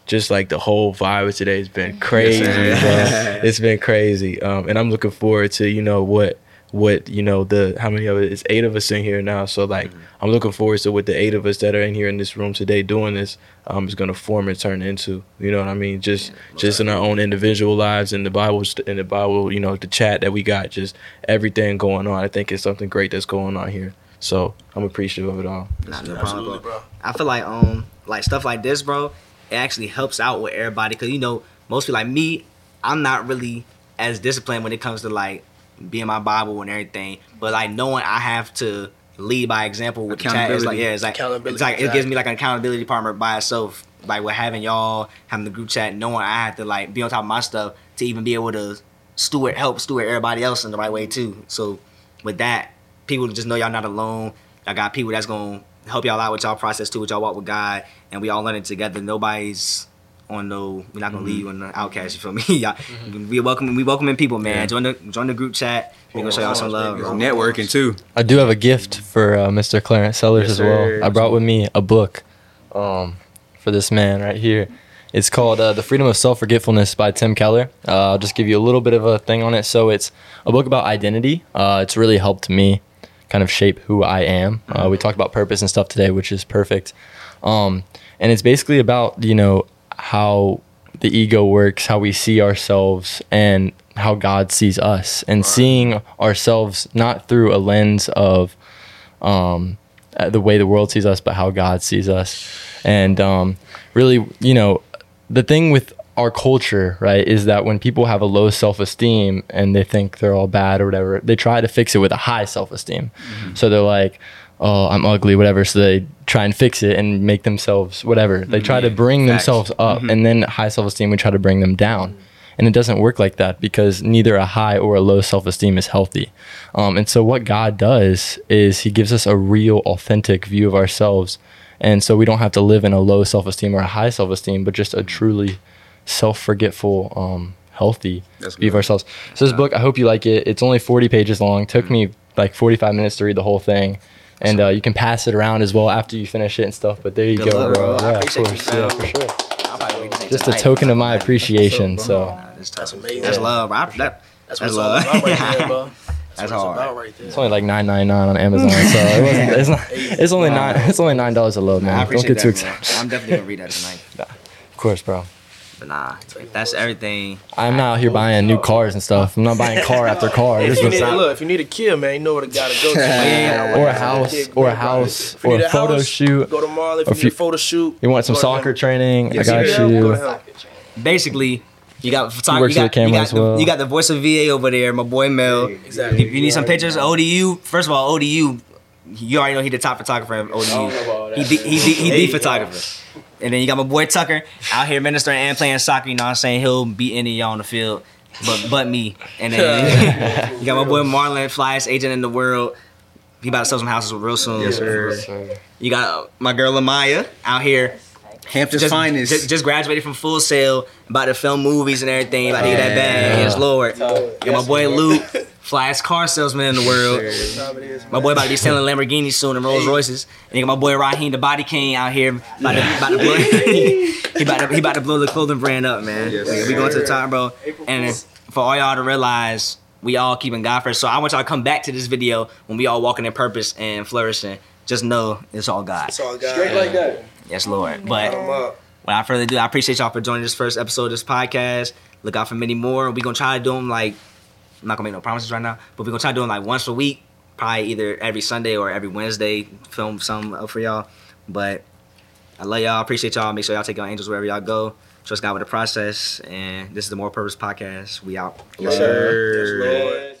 Just like the whole vibe of today has been crazy, bro. It's been crazy, um, and I'm looking forward to you know what what you know the how many of us? it is eight of us in here now so like i'm looking forward to what the eight of us that are in here in this room today doing this um is going to form and turn into you know what i mean just just in our own individual lives in the bible in the bible you know the chat that we got just everything going on i think it's something great that's going on here so i'm appreciative of it all Nah, no problem, Absolutely, bro. bro. I feel like um like stuff like this, bro. It actually helps out with everybody because you know mostly like me. I'm not really as disciplined when it comes to like being my Bible and everything, but like knowing I have to lead by example with the chat. It's like yeah, it's like it's like it gives me like an accountability partner by itself. Like with having y'all having the group chat, knowing I have to like be on top of my stuff to even be able to steward help steward everybody else in the right way too. So with that, people just know y'all not alone. I got people that's gonna help y'all out with y'all process too, with y'all walk with God, and we all learning together. Nobody's on no, we're not gonna leave you on the outcast. You feel me? y'all, we welcome, we welcoming people, man. Yeah. Join the join the group chat. We're gonna show y'all some love. Bro. networking too. I do have a gift for uh, Mr. Clarence Sellers Yes, as well. sir. I brought with me a book um, for this man right here. It's called uh, The Freedom of Self Forgetfulness by Tim Keller. Uh, I'll just give you a little bit of a thing on it. So, it's a book about identity. Uh, it's really helped me kind of shape who I am. Uh, we talked about purpose and stuff today, which is perfect. Um, and it's basically about, you know, how the ego works, how we see ourselves, and how God sees us, and seeing ourselves not through a lens of um, uh, the way the world sees us, but how God sees us. And um, really, you know, the thing with our culture, right, is that when people have a low self esteem and they think they're all bad or whatever, they try to fix it with a high self esteem. So they're like, oh, I'm ugly, whatever. So they try and fix it and make themselves whatever. They try to bring facts. themselves up, and then high self esteem, we try to bring them down. And it doesn't work like that because neither a high or a low self esteem is healthy. Um, and so, what God does is He gives us a real, authentic view of ourselves. And so, we don't have to live in a low self esteem or a high self esteem, but just a truly self forgetful, um, healthy view of ourselves. So, this book, I hope you like it. It's only 40 pages long. Took me like 45 minutes to read the whole thing. And uh, you can pass it around as well after you finish it and stuff. But there you Good go, bro. bro. Yeah, of appreciate you, course. Yeah, for sure. I'll probably wait to take Just a token of my appreciation. So. Nah, that's, That's amazing. That's love, bro. I- that- That's That's love. about right there, bro. That's what it's hard. about right there. It's only like nine ninety nine on Amazon, so it wasn't, it's not. It's only nine. It's only nine dollars a load, I man. Don't get too that, bro. excited. I'm definitely gonna read that tonight. Of course, bro. But nah, that's everything. I'm not out here buying new cars and stuff. I'm not buying car after car. If you need, look, if you need a kill, man, you know where to gotta go to. Yeah. or a house, or a house, If you or need a photo house, shoot. Go to Marley. If Or you need you- a photo shoot, You want some soccer training? Yes, I got you go. Basically, you got photography. works You got, the you, got as the, well. you got the voice of VA over there, my boy Mel. Exactly. You, you need some pictures. ODU. First of all, ODU. You already know he the top photographer of ODU. He the, he the, he the photographer. And then you got my boy Tucker out here ministering and playing soccer. You know what I'm saying? He'll beat any of y'all on the field, but but me. And then you got my boy Marlon, flyest agent in the world. He about to sell some houses real soon. Yes, sir. You got my girl Ami'ya out here. Hampton's Just, finest. just, just graduated from Full Sail, about to film movies and everything, about to get that bag. Yes, Lord. Got my boy Luke, flyest car salesman in the world. My boy about to be selling Lamborghinis soon and Rolls Royces. And you got my boy Raheem, the body king, out here about to, about to blow. he about to he about to blow the clothing brand up, man. Yes, we, we going to the top, bro. And for all y'all to realize, we all keeping God first. So I want y'all to come back to this video when we all walking in purpose and flourishing. Just know it's all God. It's all God. Straight like that. Yes, Lord. But I'm without further ado, I appreciate y'all for joining this first episode of this podcast. Look out for many more. We're gonna try to do them like I'm not gonna make no promises right now, but we're gonna try doing like once a week, probably either every Sunday or every Wednesday. Film some up for y'all. But I love y'all. Appreciate y'all. Make sure y'all take your angels wherever y'all go. Trust God with the process. And this is the More Purpose Podcast. We out. Yes, sir. Yes, Lord.